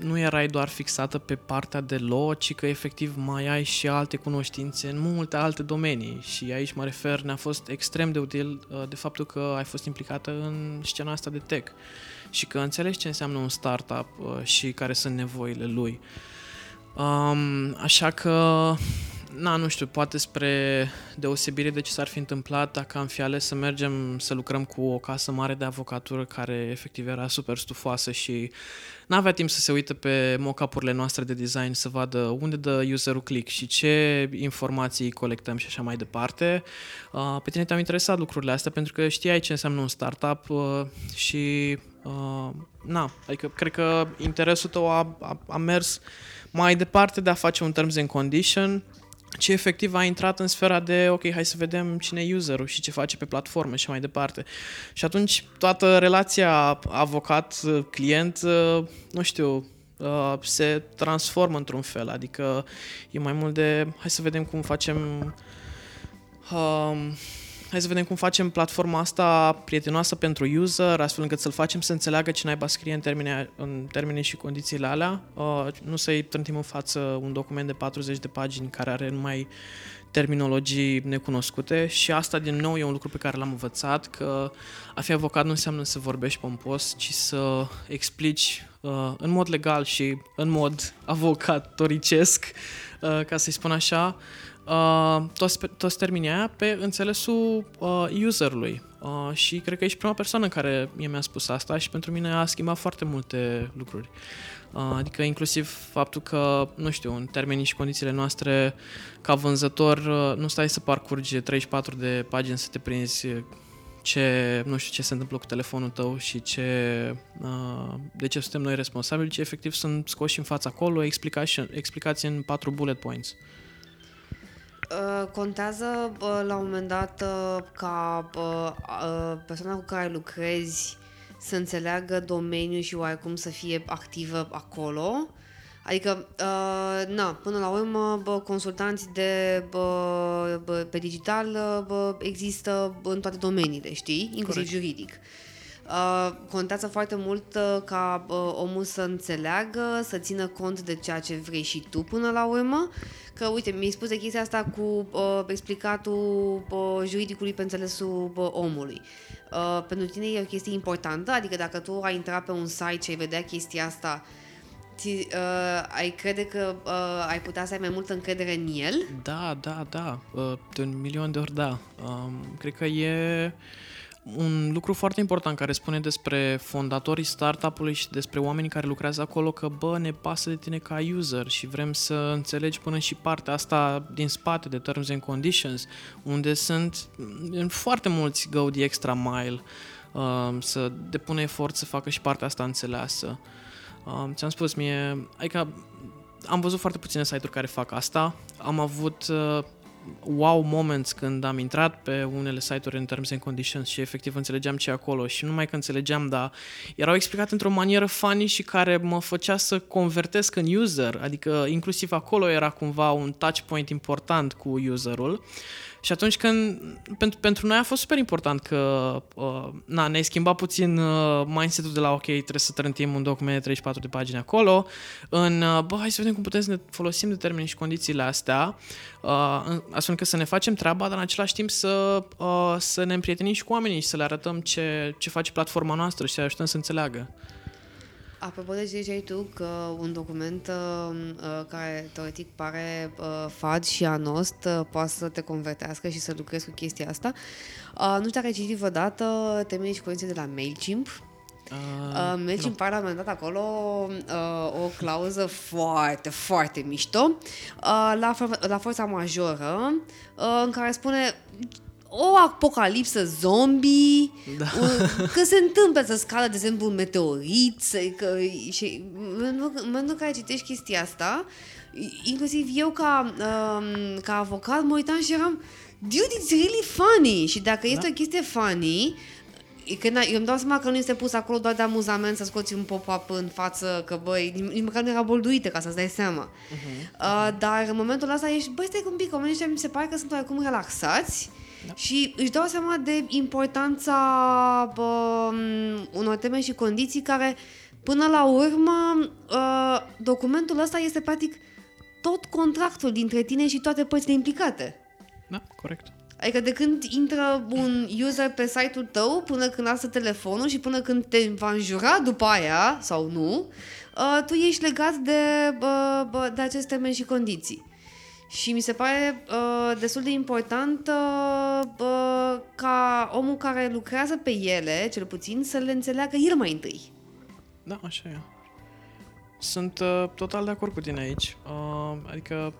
nu erai doar fixată pe partea de law, ci că efectiv mai ai și alte cunoștințe în multe alte domenii și aici mă refer, ne-a fost extrem de util uh, de faptul că ai fost implicată în scena asta de tech și că înțelegi ce înseamnă un startup uh, și care sunt nevoile lui. Um, așa că, na, nu știu, poate spre deosebire de ce s-ar fi întâmplat dacă am fi ales să mergem să lucrăm cu o casă mare de avocatură care efectiv era super stufoasă și n-avea timp să se uite pe mock-up-urile noastre de design să vadă unde dă userul click și ce informații colectăm și așa mai departe. Uh, pe tine te-am interesat lucrurile astea pentru că știai ce înseamnă un startup uh, și uh, na, adică cred că interesul tău a, a, a mers mai departe de a face un terms and condition, ci efectiv a intrat în sfera de, ok, hai să vedem cine e userul și ce face pe platformă și mai departe. Și atunci toată relația avocat-client, uh, nu știu, uh, se transformă într-un fel, adică e mai mult de, hai să vedem cum facem um, hai să vedem cum facem platforma asta prietenoasă pentru user, astfel încât să-l facem să înțeleagă ce naiba scrie în termene, în termene și condițiile alea. Uh, nu să-i trântim în față un document de 40 de pagini care are numai terminologii necunoscute și asta din nou e un lucru pe care l-am învățat, că a fi avocat nu înseamnă să vorbești pompos, ci să explici uh, în mod legal și în mod avocatoricesc, uh, ca să-i spun așa, uh, toți, toți termenii aia pe înțelesul uh, userului. Uh, și cred că ești prima persoană care mie mi-a spus asta și pentru mine a schimbat foarte multe lucruri. Uh, adică inclusiv faptul că, nu știu, în termenii și condițiile noastre, ca vânzător, uh, nu stai să parcurgi 34 de pagini să te prinzi ce, nu știu ce se întâmplă cu telefonul tău și ce, uh, de ce suntem noi responsabili, ci efectiv sunt scoși în fața acolo explicații, explicații în patru bullet points. Uh, Uh, contează uh, la un moment dat uh, ca persoana cu care lucrezi să înțeleagă domeniul și oarecum să fie activă acolo. Adică, uh, na, până la urmă, bă, consultanți de, bă, bă, pe digital bă, există în toate domeniile, știi? Inclusiv Corect. juridic. Uh, contează foarte mult uh, ca uh, omul să înțeleagă, să țină cont de ceea ce vrei și tu până la urmă. Că, uite, mi-ai spus de chestia asta cu uh, explicatul uh, juridicului pe înțelesul uh, omului. Uh, pentru tine e o chestie importantă, adică dacă tu ai intrat pe un site și ai vedea chestia asta, ți, uh, ai crede că uh, ai putea să ai mai multă încredere în el? Da, da, da. Uh, de un milion de ori da. Um, cred că e un lucru foarte important care spune despre fondatorii startup-ului și despre oamenii care lucrează acolo că, bă, ne pasă de tine ca user și vrem să înțelegi până și partea asta din spate de terms and conditions, unde sunt în foarte mulți go the extra mile uh, să depune efort să facă și partea asta înțeleasă. Uh, ți-am spus, mie, adică am văzut foarte puține site-uri care fac asta. Am avut uh, wow moments când am intrat pe unele site-uri în terms and conditions și efectiv înțelegeam ce e acolo și nu numai că înțelegeam, dar erau explicat într-o manieră funny și care mă făcea să convertesc în user, adică inclusiv acolo era cumva un touch point important cu userul Și atunci când, pentru, pentru noi a fost super important că uh, na, ne-ai schimbat puțin uh, mindset-ul de la ok, trebuie să trântim un document de 34 de pagini acolo, în uh, bă, hai să vedem cum putem să ne folosim de termeni și condițiile astea, uh, astfel încât să ne facem treaba, dar în același timp să, uh, să ne împrietenim și cu oamenii și să le arătăm ce, ce face platforma noastră și să ajutăm să înțeleagă. Apropo de ce ziceai tu că un document uh, uh, care teoretic pare uh, fad și anost uh, poate să te convertească și să lucrezi cu chestia asta, uh, nu știu dacă ai citit vreodată temenii și condiții de la MailChimp. Uh, uh, MailChimp are la dat acolo uh, o clauză foarte, foarte mișto uh, la, la forța majoră uh, în care spune o apocalipsă zombie, da. că se întâmplă să scadă, de exemplu, un meteorit, să, că, și în momentul în care citești chestia asta, inclusiv eu ca, um, ca avocat mă uitam și eram dude, it's really funny și dacă da. este o chestie funny când eu îmi dau seama că nu este pus acolo doar de amuzament să scoți un pop-up în față, că băi, nici măcar nu era bolduită ca să-ți dai seama. Uh-huh. Uh, dar în momentul ăsta ești, băi, stai un pic, oamenii ăștia mi se pare că sunt oarecum relaxați da. Și își dau seama de importanța bă, unor teme și condiții care, până la urmă, uh, documentul ăsta este practic tot contractul dintre tine și toate părțile implicate. Da, corect. Adică de când intră un user pe site-ul tău, până când lasă telefonul și până când te va înjura după aia, sau nu, uh, tu ești legat de, uh, de aceste teme și condiții. Și mi se pare uh, destul de important uh, uh, ca omul care lucrează pe ele, cel puțin, să le înțeleagă el mai întâi. Da, așa e. Sunt uh, total de acord cu tine aici. Uh, adică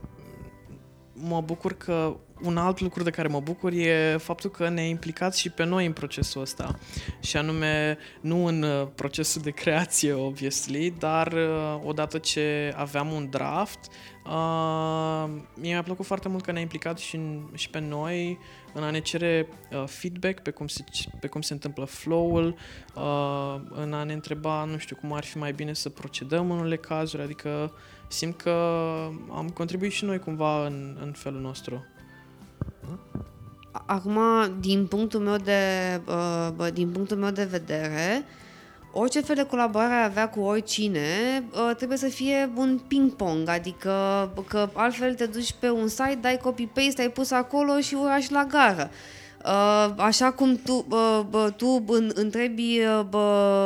mă bucur că un alt lucru de care mă bucur e faptul că ne implicați și pe noi în procesul ăsta. Și anume, nu în uh, procesul de creație, obviously, dar uh, odată ce aveam un draft, uh, mi-a plăcut foarte mult că ne-a implicat și, în, și pe noi în a ne cere uh, feedback pe cum, se, pe cum se întâmplă flow-ul, uh, în a ne întreba, nu știu, cum ar fi mai bine să procedăm în unele cazuri, adică simt că am contribuit și noi cumva în, în felul nostru. Acum, din punctul meu de, uh, din punctul meu de vedere, orice fel de colaborare avea cu oricine uh, trebuie să fie un ping-pong, adică că altfel te duci pe un site, dai copy-paste, ai pus acolo și urași la gară. Uh, așa cum tu, uh, tu întrebi uh,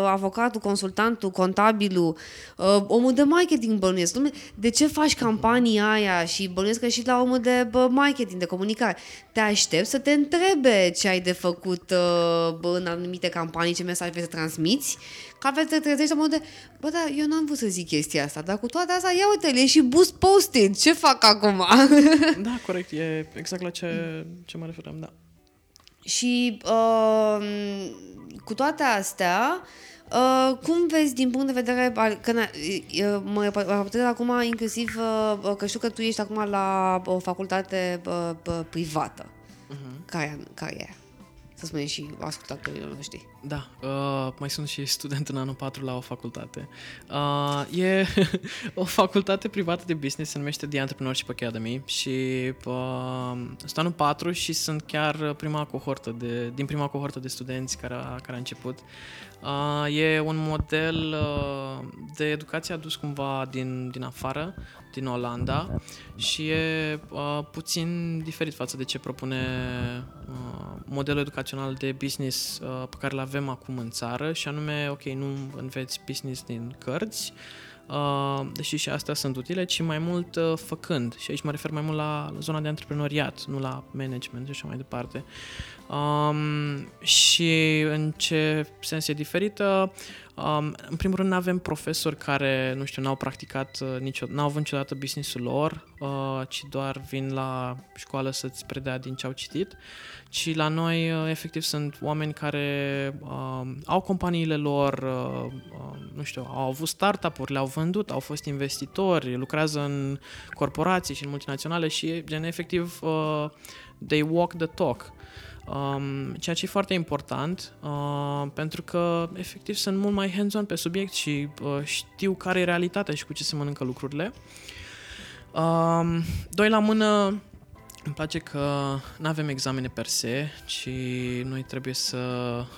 avocatul, consultantul, contabilul, uh, omul de marketing bănuiesc. De ce faci campania aia și bănuiesc că și la omul de marketing, de comunicare. Te aștept să te întrebe ce ai de făcut uh, în anumite campanii, ce mesaj vrei să transmiți, ca vezi să te trezești în de, bă, da, eu n-am vrut să zic chestia asta, dar cu toate astea, ia uite-le și boost posted, ce fac acum? da, corect, e exact la ce, ce mă referam, da. Și uh, cu toate astea, uh, cum vezi din punct de vedere, că uh, mă raportez acum inclusiv uh, că știu că tu ești acum la o facultate uh, privată. Uh-huh. Care, care e? Să spunem și ascultatorilor noștri. Da, uh, mai sunt și student în anul 4 la o facultate. Uh, e [laughs] o facultate privată de business, se numește The Entrepreneurship Academy și uh, sunt anul 4 și sunt chiar prima cohortă de, din prima cohortă de studenți care a, care a început. Uh, e un model uh, de educație adus cumva din, din afară, din Olanda și e uh, puțin diferit față de ce propune uh, modelul educațional de business uh, pe care îl avem acum în țară și anume, ok, nu înveți business din cărți, uh, deși și astea sunt utile, ci mai mult uh, făcând. Și aici mă refer mai mult la zona de antreprenoriat, nu la management și așa mai departe. Um, și în ce sens e diferită? Um, în primul rând, nu avem profesori care, nu știu, n-au practicat uh, nicio, n-au avut niciodată businessul lor, uh, ci doar vin la școală să-ți predea din ce au citit, ci la noi, uh, efectiv, sunt oameni care uh, au companiile lor, uh, uh, nu știu, au avut startup-uri, le-au vândut, au fost investitori, lucrează în corporații și în multinaționale și, gen, efectiv, uh, they walk the talk. Um, ceea ce e foarte important, uh, pentru că efectiv sunt mult mai hands-on pe subiect și uh, știu care e realitatea și cu ce se mănâncă lucrurile. Um, doi la mână, Îmi place că nu avem examene per se, ci noi trebuie să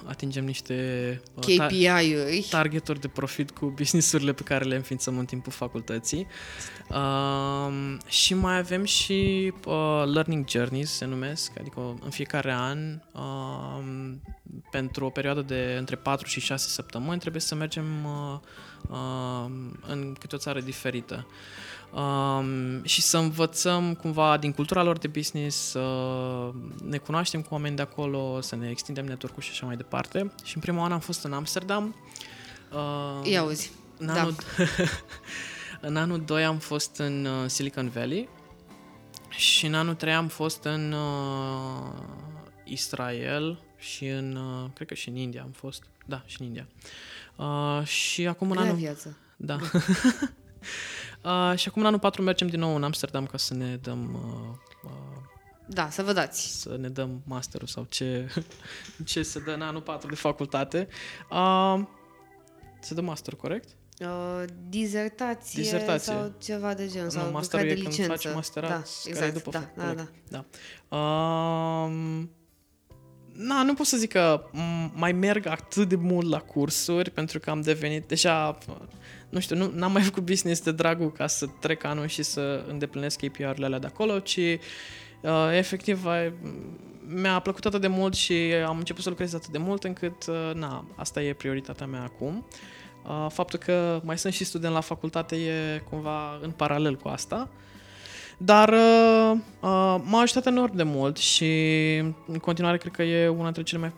atingem niște uh, ta- KPI-uri. targeturi de profit cu businessurile pe care le înființăm în timpul facultății. Um, și mai avem și uh, learning journeys, se numesc, adică în fiecare an, um, pentru o perioadă de între 4 și 6 săptămâni, trebuie să mergem uh, uh, în câte o țară diferită. Um, și să învățăm cumva din cultura lor de business, să ne cunoaștem cu oameni de acolo, să ne extindem network și așa mai departe. Și în primul an am fost în Amsterdam. Uh, Ia uzi. în Da. anul, [laughs] în anul 2 am fost în uh, Silicon Valley și în anul 3 am fost în uh, Israel și în, uh, cred că și în India am fost. Da, și în India. Uh, și acum în Grea anul... viață. Da. [laughs] uh, și acum în anul 4 mergem din nou în Amsterdam ca să ne dăm uh, uh, Da, să vă dați. să ne dăm masterul sau ce, [laughs] ce se dă în anul 4 de facultate. Uh, se dă master, corect? Uh, dizertație, Dizertație. sau ceva de genul. sau nu, masterul lucrare e de când licență. faci masterat, da, care exact, e după da, fac- da, corect. da. Da. Um, na, nu pot să zic că m- mai merg atât de mult la cursuri pentru că am devenit deja, nu știu, nu, n-am mai făcut business de dragul ca să trec anul și să îndeplinesc KPI-urile alea de acolo, ci uh, efectiv uh, mi-a plăcut atât de mult și am început să lucrez atât de mult încât, uh, na, asta e prioritatea mea acum. Uh, faptul că mai sunt și student la facultate e cumva în paralel cu asta. Dar uh, uh, m-a ajutat enorm de mult și în continuare cred că e una dintre cele mai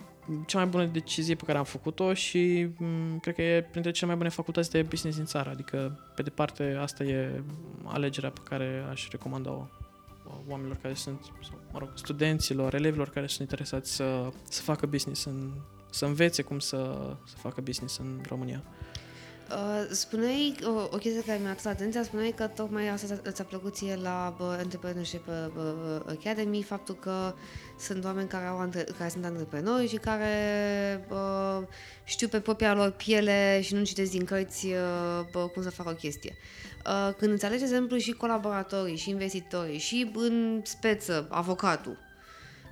cea mai bună decizie pe care am făcut-o și m, cred că e printre cele mai bune facultăți de business din țară. Adică, pe departe, asta e alegerea pe care aș recomanda-o uh, oamenilor care sunt, sau, mă rog, studenților, elevilor care sunt interesați să, să facă business, în, să învețe cum să, să facă business în România. Uh, spuneai o, o chestie care mi-a atras atenția, spuneai că tocmai asta ți-a- ți-a plăcut ție la bă, Entrepreneurship uh, bă, Academy, faptul că sunt oameni care, au antre- care sunt antreprenori și care bă, știu pe propria lor piele și nu citesc din cărți uh, bă, cum să facă o chestie. Uh, când înțelegi, de exemplu, și colaboratorii, și investitorii, și în speță, avocatul,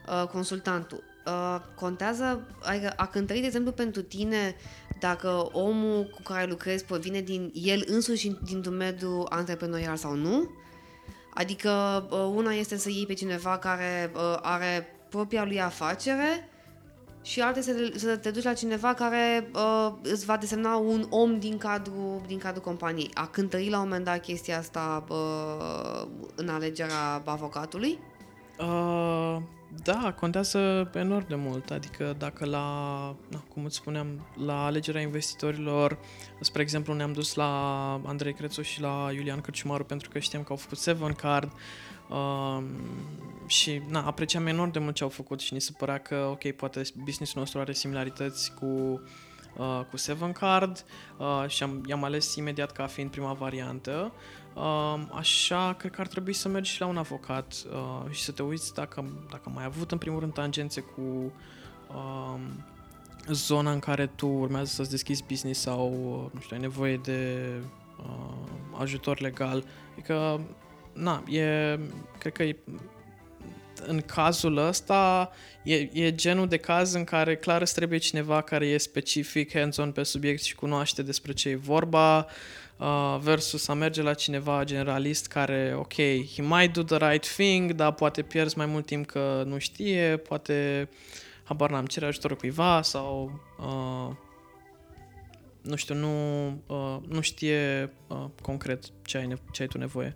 uh, consultantul. Uh, contează, adică a cântări, de exemplu, pentru tine dacă omul cu care lucrezi provine din el însuși dintr-un mediu antreprenorial sau nu. Adică uh, una este să iei pe cineva care uh, are propria lui afacere și alta este să, să te duci la cineva care uh, îți va desemna un om din cadrul, din cadrul companiei. A cântări la un moment dat chestia asta uh, în alegerea avocatului? Uh, da, contează enorm de mult. Adică dacă la, na, cum îți spuneam, la alegerea investitorilor, spre exemplu, ne-am dus la Andrei Crețu și la Iulian Cărciumaru pentru că știam că au făcut Seven Card uh, și na, apreciam enorm de mult ce au făcut și ni se părea că, ok, poate businessul nostru are similarități cu uh, cu Seven Card uh, și am, i-am ales imediat ca fiind prima variantă. Uh, așa, cred că ar trebui să mergi și la un avocat uh, și să te uiți dacă, dacă am mai avut în primul rând tangențe cu uh, zona în care tu urmează să-ți deschizi business sau, uh, nu știu, ai nevoie de uh, ajutor legal. Adică, na, e, cred că e, în cazul ăsta e, e genul de caz în care clar îți trebuie cineva care e specific hands-on pe subiect și cunoaște despre ce e vorba uh, versus a merge la cineva generalist care, ok, he might do the right thing, dar poate pierzi mai mult timp că nu știe, poate, habar n-am, cere ajutorul cuiva sau uh, nu știu, nu, uh, nu știe uh, concret ce ai, ne- ce ai tu nevoie.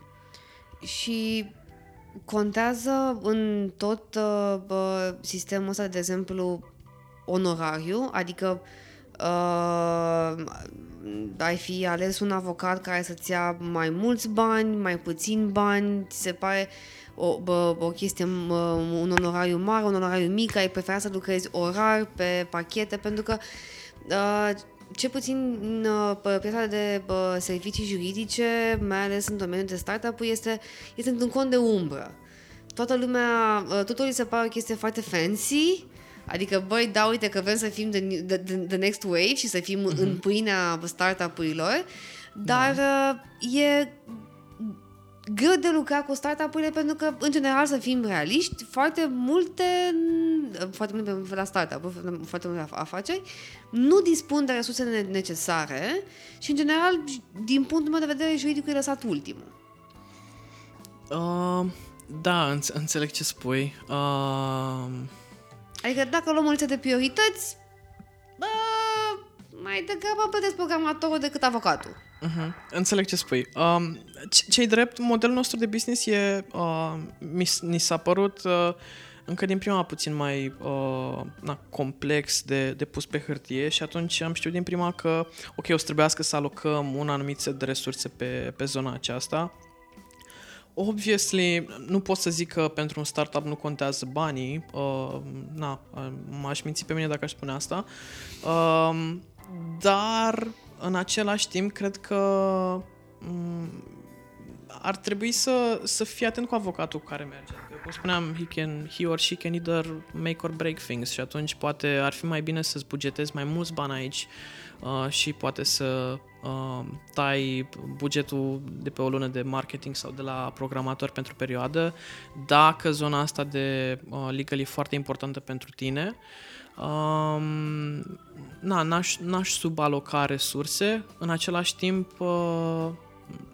Și contează în tot uh, bă, sistemul ăsta, de exemplu, onorariu, adică uh, ai fi ales un avocat care să-ți ia mai mulți bani, mai puțin bani, ți se pare o, bă, o chestie, mă, un onorariu mare, un onorariu mic, ai prefera să lucrezi orar pe pachete, pentru că uh, ce puțin în uh, pe piața de uh, servicii juridice, mai ales în domeniul de startup este, este într-un cont de umbră. Toată lumea, uh, totul îi se pare o chestie foarte fancy, adică, băi, da, uite că vrem să fim the, the, the, the next wave și să fim în pâinea startup-urilor, dar uh, e greu de lucrat cu startup-urile pentru că, în general, să fim realiști, foarte multe, foarte multe la startup foarte multe afaceri, nu dispun de resursele necesare și, în general, din punctul meu de vedere, juridicul e lăsat ultimul. Uh, da, înț- înțeleg ce spui. Uh... Adică dacă luăm o listă de priorități, bă, mai degrabă plătesc programatorul decât avocatul. Uh-huh. Înțeleg ce spui. Um, ce-i drept, modelul nostru de business e, uh, mi, ni s-a părut uh, încă din prima puțin mai uh, na, complex de, de pus pe hârtie și atunci am știut din prima că, ok, o să trebuiască să alocăm un anumit set de resurse pe, pe zona aceasta. Obviously, nu pot să zic că pentru un startup nu contează banii. Uh, na, m-aș minți pe mine dacă aș spune asta. Uh, dar în același timp, cred că mm, ar trebui să, să fii atent cu avocatul cu care merge. Cum spuneam, he, can, he or she can either make or break things și atunci poate ar fi mai bine să-ți bugetezi mai mulți bani aici uh, și poate să uh, tai bugetul de pe o lună de marketing sau de la programator pentru perioadă. Dacă zona asta de uh, legal e foarte importantă pentru tine Um, na, n-aș, n-aș subaloca resurse, în același timp uh,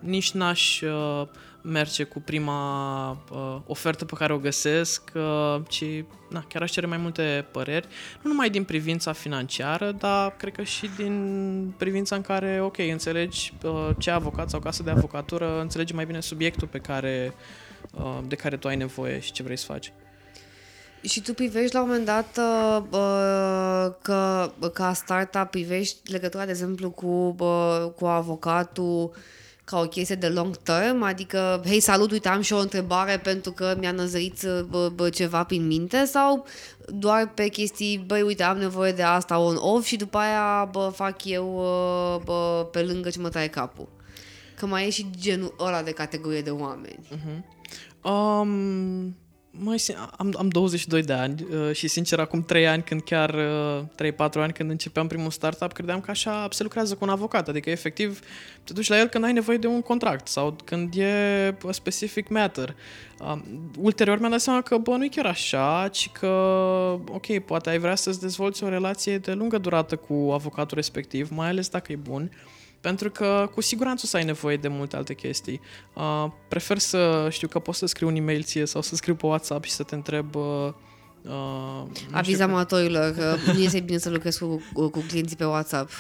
nici n-aș uh, merge cu prima uh, ofertă pe care o găsesc, uh, ci na, chiar aș cere mai multe păreri, nu numai din privința financiară, dar cred că și din privința în care, ok, înțelegi uh, ce avocat sau casă de avocatură, înțelegi mai bine subiectul pe care, uh, de care tu ai nevoie și ce vrei să faci. Și tu privești la un moment dat uh, uh, că ca startup privești legătura, de exemplu, cu, uh, cu avocatul ca o chestie de long term, adică, hei, salut, uite, am și o întrebare pentru că mi-a năzărit bă, bă, ceva prin minte sau doar pe chestii, băi, uite, am nevoie de asta on-off și după aia bă, fac eu uh, bă, pe lângă ce mă taie capul. Că mai e și genul ăla de categorie de oameni. Uh-huh. Um, mai, am, am 22 de ani uh, și sincer acum 3 ani când chiar uh, 3-4 ani când începeam primul startup credeam că așa se lucrează cu un avocat, adică efectiv te duci la el când ai nevoie de un contract sau când e a specific matter. Uh, ulterior mi-am dat seama că bă, nu e chiar așa, ci că ok, poate ai vrea să-ți dezvolți o relație de lungă durată cu avocatul respectiv, mai ales dacă e bun. Pentru că cu siguranță o să ai nevoie de multe alte chestii. Uh, prefer să știu că pot să scriu un e-mail ție sau să scriu pe WhatsApp și să te întreb uh, Uh, Aviz amatorilor că [laughs] nu este bine să lucrezi cu, cu, cu clienții pe WhatsApp.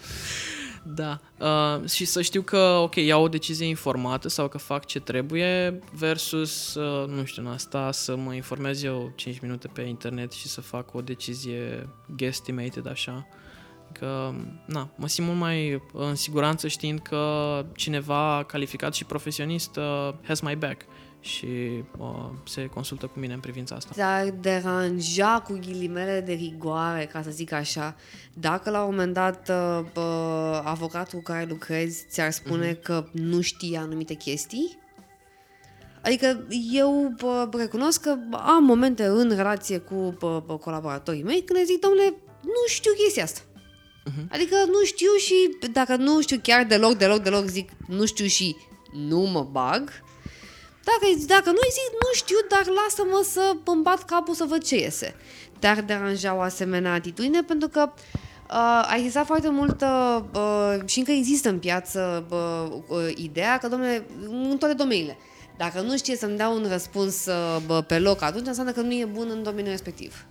[laughs] da. Uh, și să știu că, ok, iau o decizie informată sau că fac ce trebuie versus, uh, nu știu, în asta să mă informez eu 5 minute pe internet și să fac o decizie guesstimated așa. Că, na, mă simt mult mai în siguranță știind că cineva calificat și profesionist uh, has my back și uh, se consultă cu mine în privința asta. Te-ar deranja cu ghilimele de rigoare, ca să zic așa, dacă la un moment dat uh, uh, avocatul cu care lucrezi ți-ar spune uh-huh. că nu știe anumite chestii? Adică eu bă, recunosc că am momente în relație cu bă, colaboratorii mei când le zic, domnule, nu știu chestia asta. Uh-huh. Adică nu știu și dacă nu știu chiar deloc, deloc, deloc zic nu știu și nu mă bag. Dacă, dacă nu zic nu știu, dar lasă-mă să îmi bat capul să văd ce iese. Te-ar deranja o asemenea atitudine pentru că uh, a existat foarte multă uh, și încă există în piață uh, uh, ideea că, domnule, în toate domeniile, dacă nu știe să-mi dea un răspuns uh, pe loc, atunci înseamnă că nu e bun în domeniul respectiv.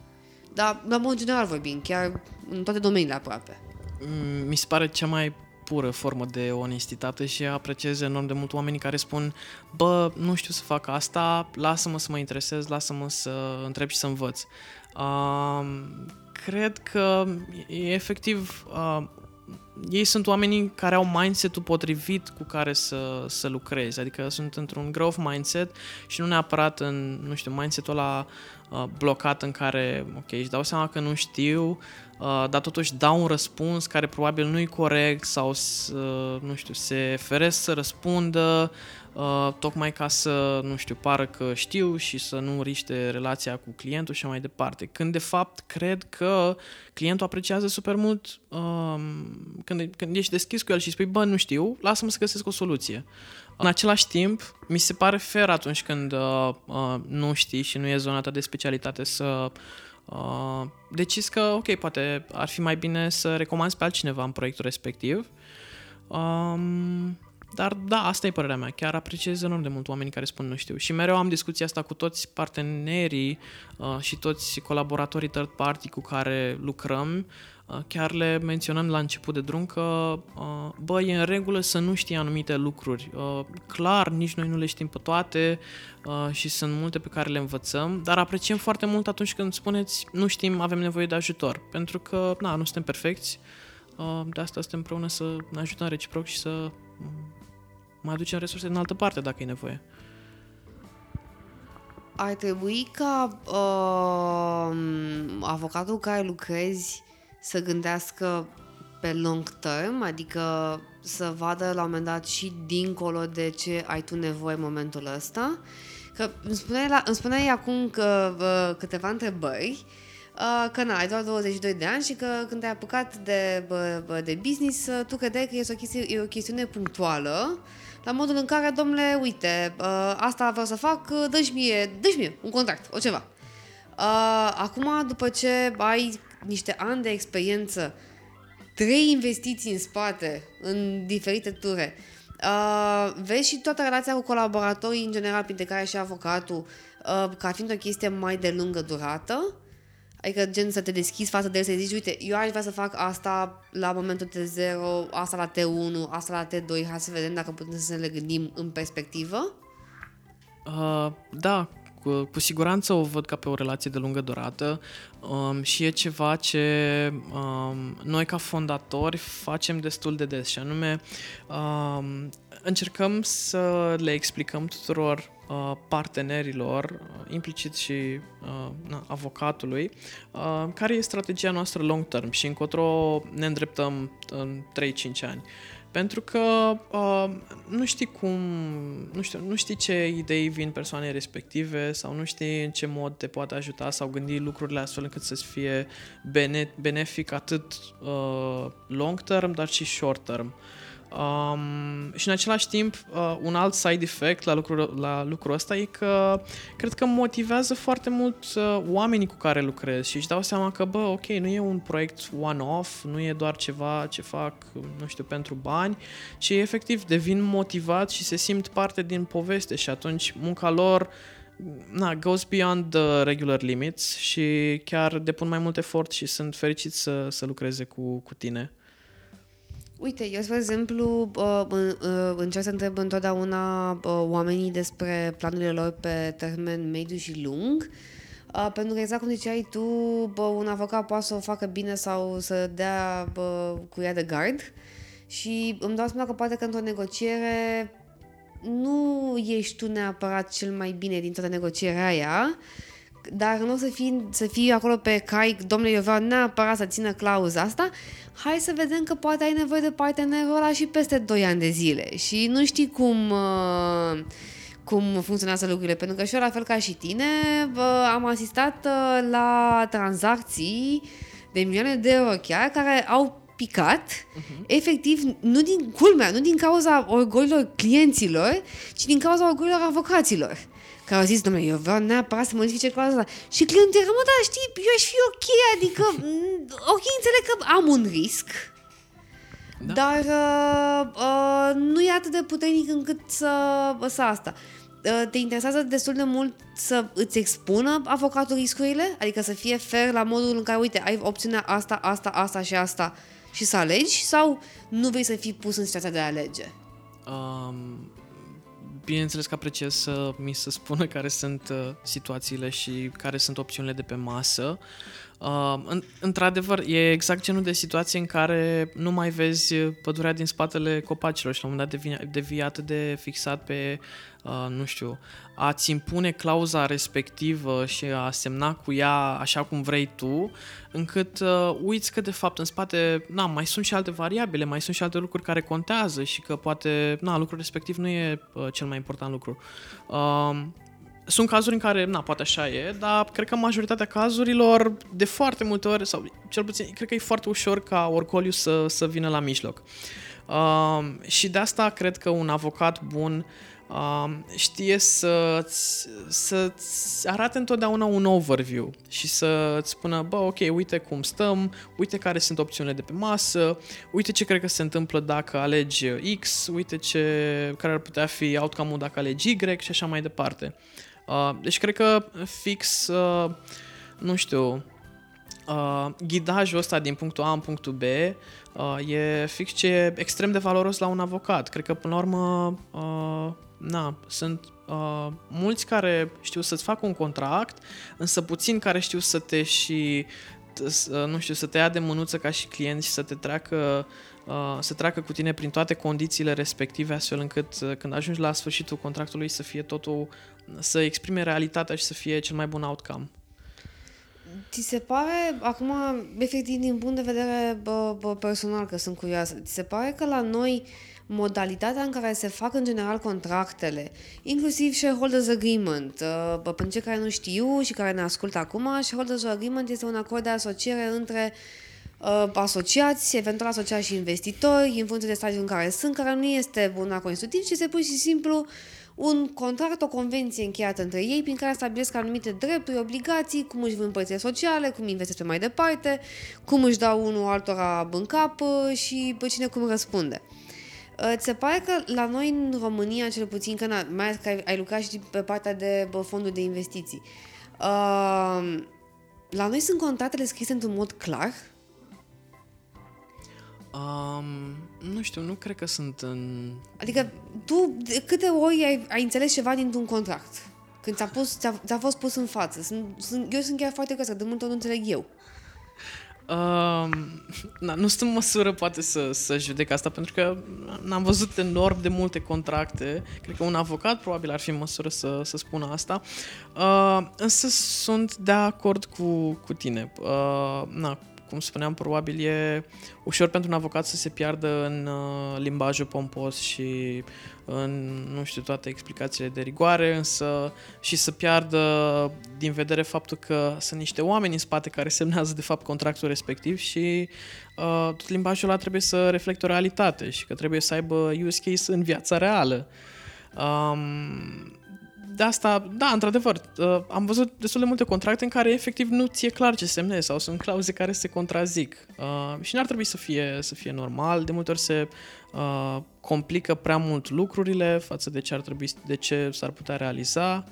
Dar, la mod general vorbim, chiar în toate domeniile aproape. Mm, mi se pare cea mai pură formă de onestitate și apreciez enorm de mult oamenii care spun bă, nu știu să fac asta, lasă-mă să mă interesez, lasă-mă să întreb și să învăț. Uh, cred că e efectiv uh, ei sunt oamenii care au mindset-ul potrivit cu care să, să lucrezi, adică sunt într-un growth mindset și nu neapărat în, nu știu, mindset-ul ăla uh, blocat în care, ok, își dau seama că nu știu, Uh, dar totuși dau un răspuns care probabil nu e corect sau, uh, nu știu, se feresc să răspundă uh, tocmai ca să, nu știu, pară că știu și să nu riște relația cu clientul și mai departe. Când de fapt cred că clientul apreciază super mult um, când, când ești deschis cu el și spui, bă, nu știu, lasă-mă să găsesc o soluție. În același timp, mi se pare fair atunci când uh, uh, nu știi și nu e zona ta de specialitate să uh, decizi că, ok, poate ar fi mai bine să recomanzi pe altcineva în proiectul respectiv. Um, dar da, asta e părerea mea. Chiar apreciez enorm de mult oamenii care spun nu știu. Și mereu am discuția asta cu toți partenerii uh, și toți colaboratorii third party cu care lucrăm. Uh, chiar le menționăm la început de drum că, uh, bă, e în regulă să nu știi anumite lucruri. Uh, clar, nici noi nu le știm pe toate uh, și sunt multe pe care le învățăm, dar apreciem foarte mult atunci când spuneți nu știm, avem nevoie de ajutor. Pentru că, na, nu suntem perfecți. Uh, de asta suntem împreună să ne ajutăm reciproc și să mai aducem resurse din altă parte dacă e nevoie. Ar trebui ca uh, avocatul care lucrezi să gândească pe long term, adică să vadă la un moment dat și dincolo de ce ai tu nevoie în momentul ăsta. Că îmi spuneai, la, îmi spuneai acum că, uh, câteva întrebări, uh, că na, ai doar 22 de ani și că când te-ai apucat de, uh, de business, uh, tu credeai că e o, chestie, e o chestiune punctuală, la modul în care, domnule, uite, uh, asta vreau să fac, uh, dă-și mie, dă mie un contract, o ceva. Uh, acum, după ce ai niște ani de experiență, trei investiții în spate, în diferite ture, uh, vezi și toată relația cu colaboratorii în general, printre care și avocatul, uh, ca fiind o chestie mai de lungă durată, Adică gen să te deschizi față de el, să zici, uite, eu aș vrea să fac asta la momentul T0, asta la T1, asta la T2, hai să vedem dacă putem să ne gândim în perspectivă? Uh, da, cu, cu siguranță o văd ca pe o relație de lungă durată um, și e ceva ce um, noi ca fondatori facem destul de des și anume um, încercăm să le explicăm tuturor uh, partenerilor, uh, implicit și uh, na, avocatului, uh, care e strategia noastră long term și încotro ne îndreptăm în 3-5 ani. Pentru că uh, nu știi cum, nu știu, nu știi ce idei vin persoanei respective sau nu știi în ce mod te poate ajuta sau gândi lucrurile astfel încât să fie bene, benefic atât uh, long term, dar și short term. Uh, Um, și în același timp, uh, un alt side effect la lucrul, la lucrul ăsta e că cred că motivează foarte mult uh, oamenii cu care lucrez și își dau seama că, bă, ok, nu e un proiect one-off, nu e doar ceva ce fac, nu știu, pentru bani, ci efectiv devin motivat și se simt parte din poveste și atunci munca lor na, goes beyond the regular limits și chiar depun mai mult efort și sunt fericit să, să lucreze cu, cu tine. Uite, eu, spre exemplu, încerc să întreb întotdeauna oamenii despre planurile lor pe termen mediu și lung, pentru că exact cum ziceai tu, un avocat poate să o facă bine sau să dea cu ea de gard. Și îmi dau seama că poate că într-o negociere nu ești tu neapărat cel mai bine din toată negocierea aia, dar nu o să fii, să fii acolo pe cai, domnule, eu vreau neapărat să țină clauza asta, hai să vedem că poate ai nevoie de partenerul ăla și peste 2 ani de zile. Și nu știi cum... Uh, cum funcționează lucrurile, pentru că și eu, la fel ca și tine, am asistat uh, la tranzacții de milioane de euro chiar, care au picat, uh-huh. efectiv, nu din culmea, nu din cauza orgolilor clienților, ci din cauza orgolilor avocaților care au zis, domnule, eu vreau neapărat să modifice clauza asta. Și clientul era, mă, da, știi, eu aș fi ok, adică, [laughs] ok, înțeleg că am un risc, da. dar uh, uh, nu e atât de puternic încât să, să asta. Uh, te interesează destul de mult să îți expună avocatul riscurile? Adică să fie fair la modul în care, uite, ai opțiunea asta, asta, asta și asta și să alegi? Sau nu vrei să fii pus în situația de a alege? Um, bineînțeles că apreciez să mi se spună care sunt uh, situațiile și care sunt opțiunile de pe masă. Uh, în, într-adevăr, e exact genul de situație în care nu mai vezi pădurea din spatele copacilor și la un moment dat devii, devii atât de fixat pe, uh, nu știu, a-ți impune clauza respectivă și a semna cu ea așa cum vrei tu, încât uh, uiți că de fapt în spate, na, mai sunt și alte variabile, mai sunt și alte lucruri care contează și că poate, na, lucrul respectiv nu e uh, cel mai important lucru. Uh, sunt cazuri în care, na, poate așa e, dar cred că majoritatea cazurilor, de foarte multe ori, sau cel puțin, cred că e foarte ușor ca oricoliu să, să vină la mijloc. Uh, și de asta cred că un avocat bun uh, știe să-ți, să-ți arate întotdeauna un overview și să-ți spună, bă, ok, uite cum stăm, uite care sunt opțiunile de pe masă, uite ce cred că se întâmplă dacă alegi X, uite ce, care ar putea fi outcome-ul dacă alegi Y și așa mai departe. Uh, deci cred că fix, uh, nu știu, uh, ghidajul ăsta din punctul A în punctul B uh, e fix ce e extrem de valoros la un avocat. Cred că, până la urmă, uh, na, sunt uh, mulți care știu să-ți facă un contract, însă puțini care știu să te și nu știu, să te ia de mânuță ca și client și să te treacă uh, să treacă cu tine prin toate condițiile respective astfel încât uh, când ajungi la sfârșitul contractului să fie totul să exprime realitatea și să fie cel mai bun outcome. Ți se pare, acum, efectiv, din punct de vedere bă, bă, personal, că sunt curioasă, ți se pare că la noi modalitatea în care se fac în general contractele, inclusiv shareholders agreement, uh, bă, pentru cei care nu știu și care ne ascultă acum, shareholders agreement este un acord de asociere între uh, asociați, eventual asociați și investitori, în funcție de stadiul în care sunt, care nu este un acord institutiv, ci este pur și simplu uh, un contract, o convenție încheiată între ei prin care stabilesc anumite drepturi, obligații, cum își vând părțile sociale, cum investesc pe mai departe, cum își dau unul altora în cap uh, și pe cine cum răspunde. Uh, ți se pare că la noi în România, cel puțin, că na, mai ales că ai, ai lucrat și pe partea de bă, fonduri de investiții, uh, la noi sunt contractele scrise într-un mod clar? Um, nu știu, nu cred că sunt în... Adică tu de câte ori ai, ai înțeles ceva dintr-un contract? Când ți-a, pus, ți-a, ți-a fost pus în față? Sunt, sunt, eu sunt chiar foarte curiosă, de multe ori nu înțeleg eu. Uh, na, nu sunt în măsură poate să, să judec asta pentru că n-am văzut enorm de multe contracte. Cred că un avocat probabil ar fi în măsură să, să spună asta. Uh, însă sunt de acord cu, cu tine. Uh, na, cum spuneam, probabil e ușor pentru un avocat să se piardă în uh, limbajul pompos și în, nu știu, toate explicațiile de rigoare, însă și să piardă din vedere faptul că sunt niște oameni în spate care semnează de fapt contractul respectiv și uh, tot limbajul ăla trebuie să reflecte o realitate și că trebuie să aibă use case în viața reală. Um, de asta, da, într-adevăr, uh, am văzut destul de multe contracte în care efectiv nu ți-e clar ce semnezi sau sunt clauze care se contrazic. Uh, și n-ar trebui să fie, să fie normal. De multe ori se uh, complică prea mult lucrurile față de ce ar trebui, de ce s-ar putea realiza.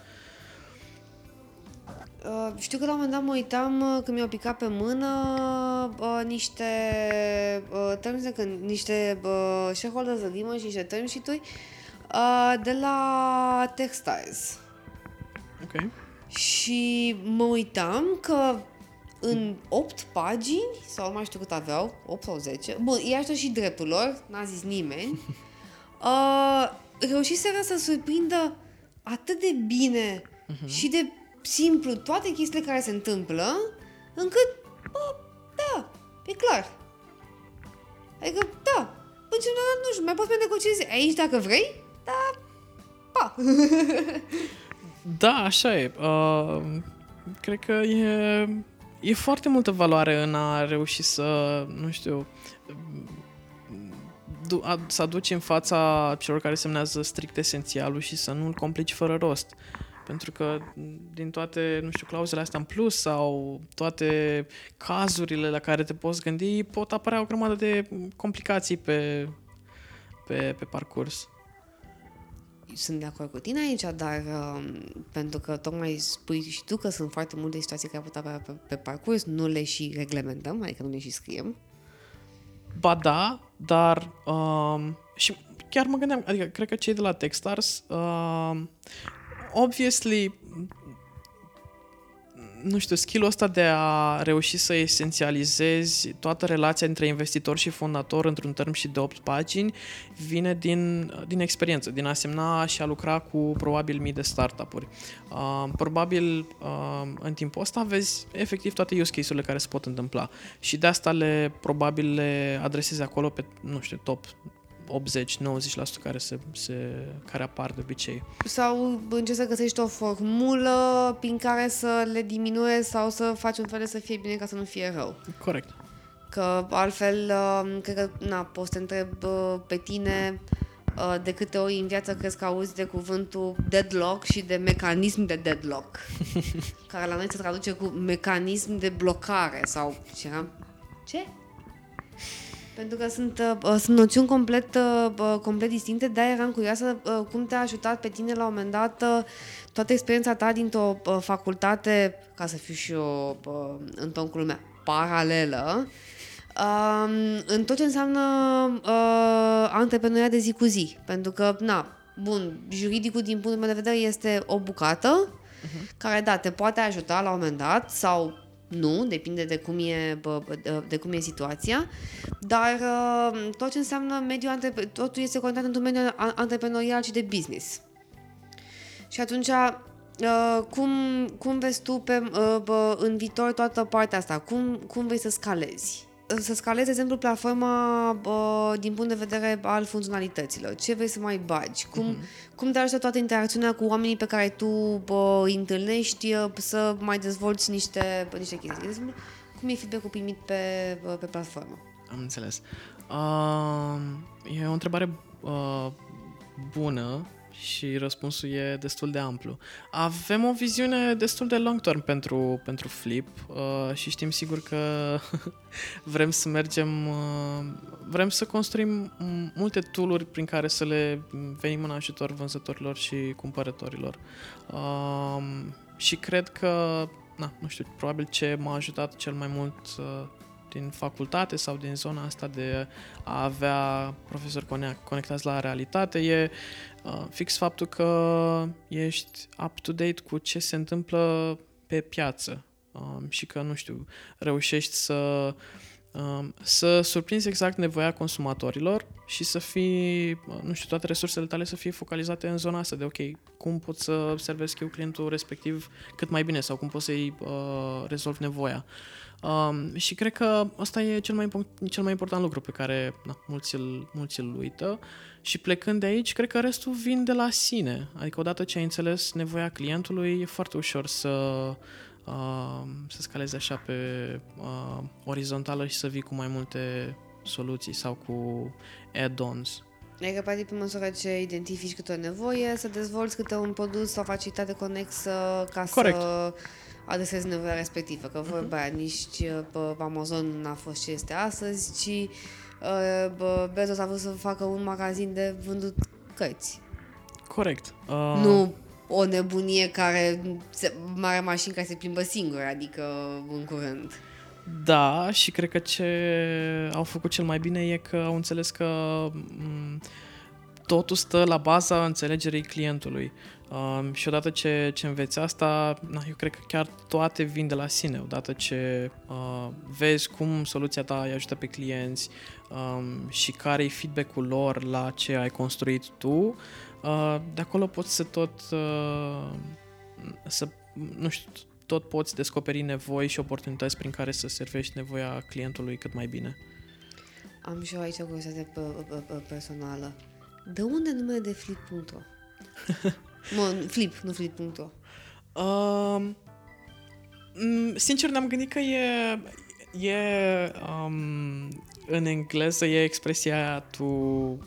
Uh, știu că la un moment dat mă uitam uh, când mi-au picat pe mână uh, niște uh, terms, când, niște uh, shareholders agreement și niște term sheet-uri uh, de la Textiles. Ok. Și mă uitam că în 8 pagini, sau nu mai știu cât aveau, 8 sau 10, bun, i așa și dreptul lor, n-a zis nimeni, [laughs] uh, reușiseră să surprindă atât de bine uh-huh. și de simplu toate chestiile care se întâmplă, încât, bă, da, e clar. Adică, da, în general, nu știu, mai poți mai negociezi aici dacă vrei, da, pa! [laughs] da, așa e. Uh, cred că e, e foarte multă valoare în a reuși să, nu știu, să aduci în fața celor care semnează strict esențialul și să nu-l complici fără rost. Pentru că din toate, nu știu, clauzele astea în plus sau toate cazurile la care te poți gândi, pot apărea o grămadă de complicații pe, pe, pe parcurs sunt de acord cu tine aici, dar uh, pentru că tocmai spui și tu că sunt foarte multe situații care pot avea pe, pe parcurs, nu le și reglementăm, adică nu le și scriem. Ba da, dar uh, și chiar mă gândeam, adică cred că cei de la Techstars uh, obviously nu știu, skill-ul ăsta de a reuși să esențializezi toată relația între investitor și fondator într-un term și de 8 pagini vine din, din experiență, din a semna și a lucra cu probabil mii de startup-uri. Uh, probabil uh, în timpul ăsta vezi efectiv toate use case-urile care se pot întâmpla și de asta le probabil le adresezi acolo pe, nu știu, top 80-90% care, se, se, care apar de obicei. Sau încerci să găsești o formulă prin care să le diminuezi sau să faci un fel de să fie bine ca să nu fie rău. Corect. Că altfel, uh, cred că, na, poți să te întreb uh, pe tine uh, de câte ori în viață crezi că auzi de cuvântul deadlock și de mecanism de deadlock, [laughs] care la noi se traduce cu mecanism de blocare sau ce era? Ce? Pentru că sunt, uh, sunt noțiuni complet, uh, complet distincte, dar eram curioasă uh, cum te-a ajutat pe tine la un moment dat uh, toată experiența ta dintr-o uh, facultate, ca să fiu și eu uh, în ton cu lumea, paralelă, uh, în tot ce înseamnă uh, antreprenoria de zi cu zi. Pentru că, na, bun, juridicul din punctul meu de vedere este o bucată uh-huh. care, da, te poate ajuta la un moment dat sau nu, depinde de cum e, bă, de, de cum e situația, dar uh, tot ce înseamnă mediul antrepre- totul este conectat într-un mediu antreprenorial și de business. Și atunci, uh, cum, cum vezi tu pe, uh, bă, în viitor toată partea asta? Cum, cum vrei să scalezi? Să scalezi, de exemplu, platforma bă, din punct de vedere al funcționalităților. Ce vrei să mai bagi? Cum, uh-huh. cum te ajută toată interacțiunea cu oamenii pe care tu bă, îi întâlnești să mai dezvolți niște, bă, niște chestii? De exemplu, cum e feedback-ul primit pe, bă, pe platformă? Am înțeles. Uh, e o întrebare uh, bună și răspunsul e destul de amplu. Avem o viziune destul de long term pentru, pentru Flip uh, și știm sigur că [laughs] vrem să mergem, uh, vrem să construim multe tooluri prin care să le venim în ajutor vânzătorilor și cumpărătorilor. Uh, și cred că, na, nu știu, probabil ce m-a ajutat cel mai mult uh, din facultate sau din zona asta de a avea profesori conectați la realitate e uh, fix faptul că ești up-to-date cu ce se întâmplă pe piață uh, și că, nu știu, reușești să uh, să surprinzi exact nevoia consumatorilor și să fii, nu știu, toate resursele tale să fie focalizate în zona asta de ok, cum pot să servesc eu clientul respectiv cât mai bine sau cum pot să-i uh, rezolv nevoia. Um, și cred că asta e cel mai, cel mai important lucru pe care na, mulți, îl, mulți îl uită și plecând de aici, cred că restul vin de la sine. Adică odată ce ai înțeles nevoia clientului, e foarte ușor să, uh, să scalezi așa pe uh, orizontală și să vii cu mai multe soluții sau cu add-ons. Adică, practic, pe măsură ce identifici câte o nevoie, să dezvolți câte un produs sau facilitate conexă ca Corect. să adresezi nevoia respectivă. Că vorba uh-huh. nici pe Amazon n-a fost ce este astăzi, ci uh, Bezos a vrut să facă un magazin de vândut cărți. Corect. Uh... Nu o nebunie care, se, mare mașină care se plimbă singură, adică în curând. Da, și cred că ce au făcut cel mai bine e că au înțeles că m- totul stă la baza înțelegerii clientului. Um, și odată ce, ce înveți asta, na, eu cred că chiar toate vin de la sine. Odată ce uh, vezi cum soluția ta îi ajută pe clienți um, și care e feedback-ul lor la ce ai construit tu, uh, de acolo poți să tot uh, să, nu știu, tot poți descoperi nevoi și oportunități prin care să servești nevoia clientului cât mai bine. Am și eu aici o curiozitate personală. De unde numele de flip.ro? [laughs] Mă, flip, nu flip.ro. Uh, sincer, ne-am gândit că e, e um, în engleză e expresia aia to, uh,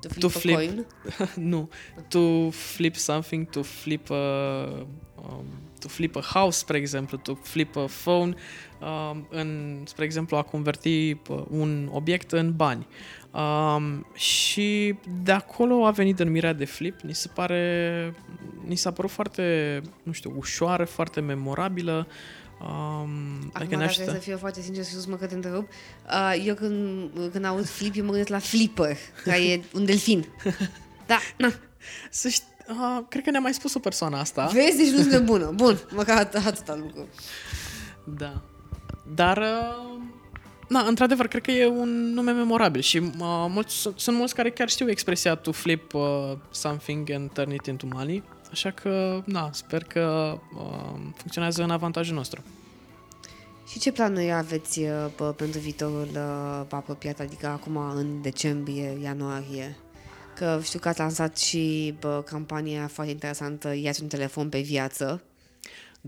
to flip, to flip coin? [laughs] nu, to flip something, to flip a, um, to flip a house, spre exemplu, to flip a phone, um, în, spre exemplu, a converti uh, un obiect în bani. Um, și de acolo a venit denumirea de Flip. Ni se pare, ni s-a părut foarte, nu știu, ușoară, foarte memorabilă. Um, Acum, adică dacă să fiu foarte sincer sus, mă că te întrerup, uh, eu când, când aud flip, eu mă gândesc la flipper, care e un delfin. [laughs] Da, na. Să știi, uh, cred că ne-a mai spus o persoană asta. Vezi, deci nu sunt bună. Bun, măcar atâta lucru. Da. Dar uh, Da, într-adevăr, cred că e un nume memorabil și uh, mulți, sunt mulți care chiar știu expresia to flip uh, something and turn it into money, așa că, da, sper că uh, funcționează în avantajul nostru. Și ce planuri aveți uh, pentru viitorul uh, apropiat, adică acum în decembrie, ianuarie? Că știu că ați lansat și bă, campania foarte interesantă Iați un telefon pe viață.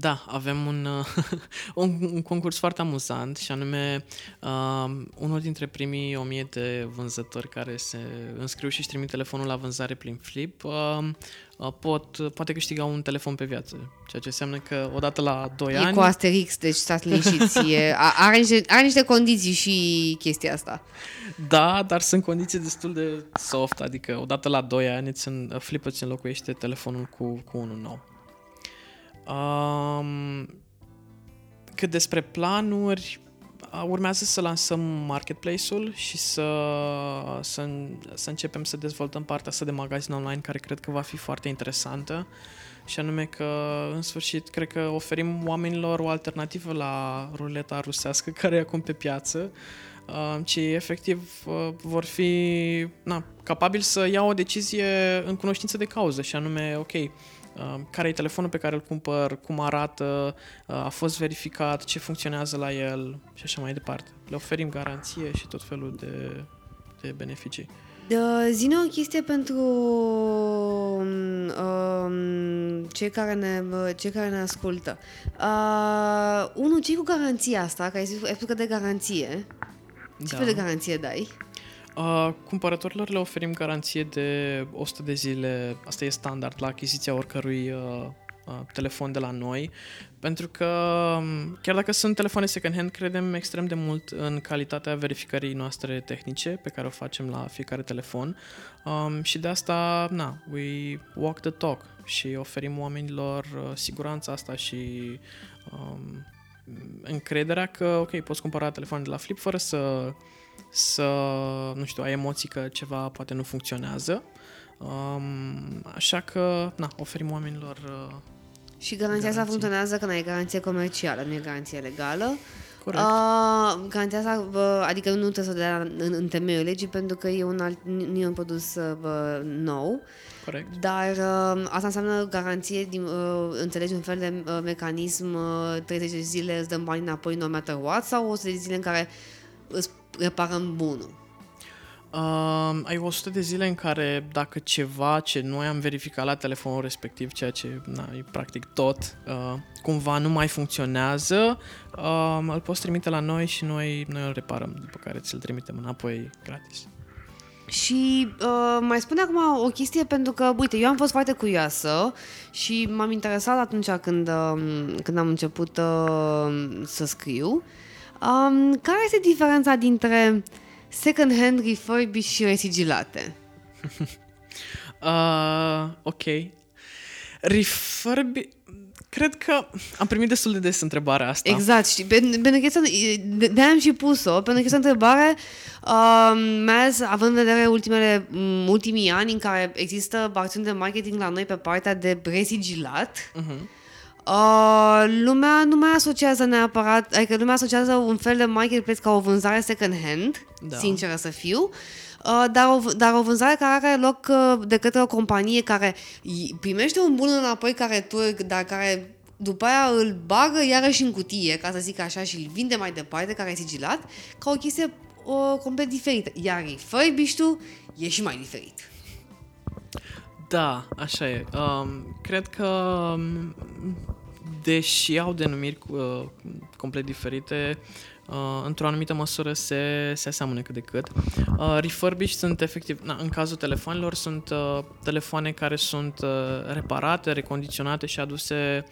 Da, avem un, [laughs] un, un concurs foarte amuzant și anume uh, unul dintre primii 1000 de vânzători care se înscriu și își trimit telefonul la vânzare prin Flip uh, uh, pot, poate câștiga un telefon pe viață, ceea ce înseamnă că odată la 2 e ani... cu Asterix, deci stați liniștiți. [laughs] E, are, niște, are niște condiții și chestia asta. Da, dar sunt condiții destul de soft, adică odată la 2 ani îți în, Flip îți înlocuiește telefonul cu, cu unul nou. Um, cât despre planuri, urmează să lansăm marketplace-ul și să, să, să începem să dezvoltăm partea asta de magazin online care cred că va fi foarte interesantă. Și anume că în sfârșit cred că oferim oamenilor o alternativă la ruleta rusească [laughs] care e acum pe piață. Ci efectiv vor fi na, capabili să iau o decizie în cunoștință de cauză. Și anume, ok, care e telefonul pe care îl cumpăr, cum arată, a fost verificat, ce funcționează la el și așa mai departe. Le oferim garanție și tot felul de, de beneficii. Da, zine o chestie pentru um, cei, care ne, cei care ne ascultă. Uh, unul, ce cu garanția asta? Că ai spus, ai spus că de garanție. Ce da. fel de garanție dai? Uh, cumpărătorilor le oferim garanție de 100 de zile, asta e standard la achiziția oricărui uh, uh, telefon de la noi, pentru că um, chiar dacă sunt telefoane second-hand, credem extrem de mult în calitatea verificării noastre tehnice pe care o facem la fiecare telefon. Um, și de asta, na, we walk the talk și oferim oamenilor uh, siguranța asta și um, încrederea că, ok, poți cumpăra telefon de la Flip fără să să, nu știu, ai emoții că ceva poate nu funcționează. Um, așa că, na, oferim oamenilor uh, Și garanția asta funcționează când ai garanție comercială, nu e garanție legală. Corect. Uh, garanția asta, uh, adică nu trebuie să o dea în, în temeiul legii pentru că e un alt, nu e un produs uh, nou. Corect. Dar uh, asta înseamnă garanție, din, uh, înțelegi un fel de uh, mecanism, uh, 30 de zile îți dăm bani înapoi no matter what sau 100 de zile în care îți reparăm bunul? Uh, ai 100 de zile în care dacă ceva ce noi am verificat la telefonul respectiv, ceea ce na, e practic tot, uh, cumva nu mai funcționează, uh, îl poți trimite la noi și noi, noi îl reparăm, după care ți-l trimitem înapoi gratis. Și uh, mai spune acum o chestie pentru că, uite, eu am fost foarte curioasă și m-am interesat atunci când, uh, când am început uh, să scriu. Um, care este diferența dintre second-hand, refurbished și resigilate? [laughs] uh, ok. Refurb... Cred că am primit destul de des întrebarea asta. Exact, și pentru că de, de am și pus-o, pentru că este o întrebare, uh, mai ales având în vedere ultimele, ultimii ani în care există acțiuni de marketing la noi pe partea de resigilat, uh-huh Uh, lumea nu mai asociază neapărat, adică lumea asociază un fel de marketplace ca o vânzare second hand, da. sinceră să fiu, uh, dar, o, dar o vânzare care are loc uh, de către o companie care primește un bun înapoi care tu, dar care după aia îl bagă iarăși în cutie, ca să zic așa, și îl vinde mai departe, care e sigilat, ca o chestie o, complet diferită. Iar refurbished e și mai diferit. Da, așa e. Um, cred că um, deși au denumiri uh, complet diferite, uh, într-o anumită măsură se, se aseamănă cât de cât. Uh, refurbished sunt efectiv, na, în cazul telefonelor, sunt uh, telefoane care sunt uh, reparate, recondiționate și aduse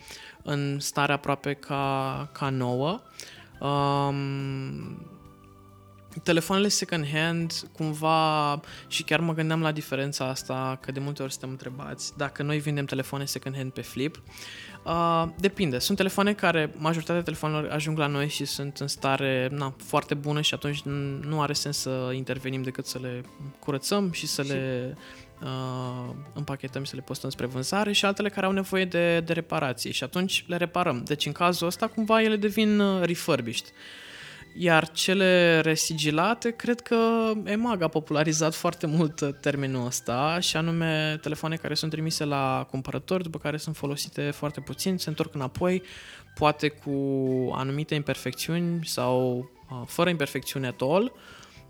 în stare aproape ca, ca nouă. Um, telefoanele second-hand, cumva, și chiar mă gândeam la diferența asta, că de multe ori suntem întrebați dacă noi vindem telefoane second-hand pe flip. Uh, depinde. Sunt telefoane care, majoritatea telefonelor ajung la noi și sunt în stare na, foarte bună și atunci nu are sens să intervenim decât să le curățăm și să și... le uh, împachetăm și să le postăm spre vânzare și altele care au nevoie de, de reparații și atunci le reparăm. Deci în cazul ăsta cumva ele devin uh, refurbished. Iar cele resigilate, cred că EMAG a popularizat foarte mult uh, termenul ăsta și anume telefoane care sunt trimise la cumpărători, după care sunt folosite foarte puțin, se întorc înapoi, poate cu anumite imperfecțiuni sau uh, fără imperfecțiune at all,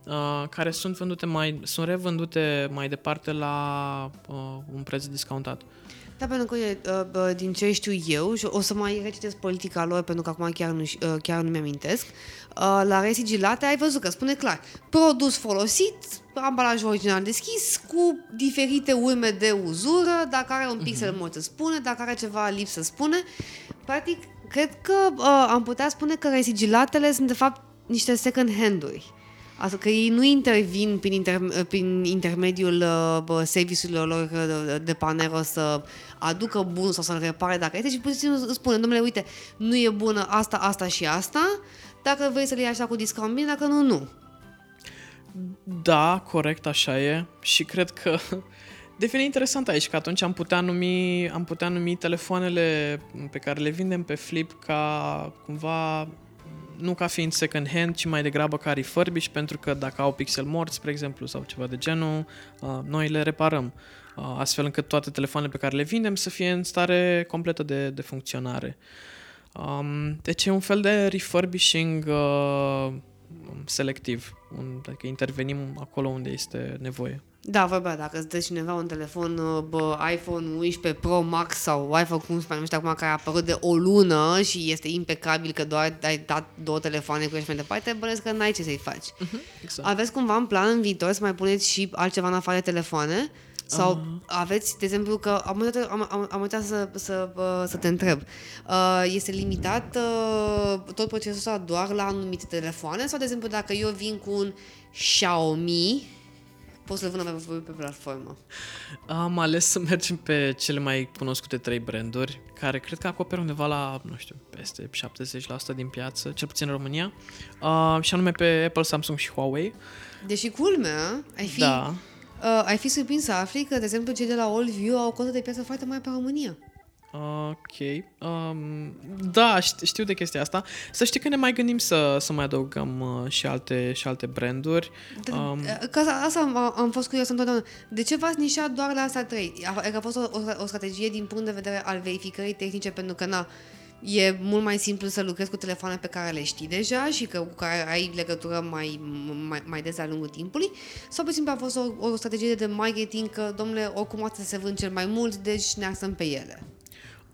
uh, care sunt vândute mai, sunt revândute mai departe la uh, un preț discountat. Da, pentru că uh, din ce știu eu, și o să mai recitesc politica lor, pentru că acum chiar nu, uh, chiar nu mi-amintesc, uh, la resigilate ai văzut că spune clar, produs folosit, ambalaj original deschis, cu diferite urme de uzură, dacă are un pixel uh-huh. mult să spune, dacă are ceva lipsă spune. Practic, cred că uh, am putea spune că resigilatele sunt de fapt niște second hand-uri. Asta că ei nu intervin prin, inter, prin intermediul uh, serviciilor lor uh, de panero să aducă bun sau să-l repare dacă este și puțin spune, domnule, uite, nu e bună asta, asta și asta, dacă vrei să le iei așa cu discount bine, dacă nu, nu. Da, corect, așa e. Și cred că [laughs] devine interesant aici, că atunci am putea numi, am putea numi telefoanele pe care le vindem pe Flip ca cumva nu ca fiind second hand, ci mai degrabă ca refurbish, pentru că dacă au pixel morți, spre exemplu, sau ceva de genul, uh, noi le reparăm, uh, astfel încât toate telefoanele pe care le vindem să fie în stare completă de, de funcționare. Um, deci e un fel de refurbishing uh, selectiv, un, adică intervenim acolo unde este nevoie. Da, vorba, dacă îți dă cineva un telefon uh, bă, iPhone 11 Pro Max sau iPhone cum se numește acum, care a apărut de o lună și este impecabil că doar ai dat două telefoane cu ești mai departe, bănesc că n-ai ce să-i faci. Uh-huh, exact. Aveți cumva în plan în viitor să mai puneți și altceva în afară de telefoane? Sau uh-huh. aveți, de exemplu, că am uitat, am, am, am uitat să, să, uh, să te întreb, uh, este limitat uh, tot procesul ăsta doar la anumite telefoane? Sau, de exemplu, dacă eu vin cu un Xiaomi, poți să-l vândă pe, pe platformă. Am ales să mergem pe cele mai cunoscute trei branduri, care cred că acoperă undeva la, nu știu, peste 70% din piață, cel puțin în România, uh, și anume pe Apple, Samsung și Huawei. Deși culmea, ai fi, da. uh, ai fi surprins să afli că, de exemplu, cei de la AllView au o cotă de piață foarte mare pe România. Ok. Um, da, știu de chestia asta. Să știi că ne mai gândim să, să mai adăugăm uh, și, alte, și alte branduri. Um, că asta am, am fost curios întotdeauna. De ce v-ați nișat doar la asta trei? A, a fost o, o, o strategie din punct de vedere al verificării tehnice, pentru că na, e mult mai simplu să lucrezi cu telefoane pe care le știi deja și că, cu care ai legătură mai, mai, mai des de-a lungul timpului sau pe simplu a fost o, o strategie de marketing că, domnule, oricum astea se vând cel mai mult, deci ne axăm pe ele.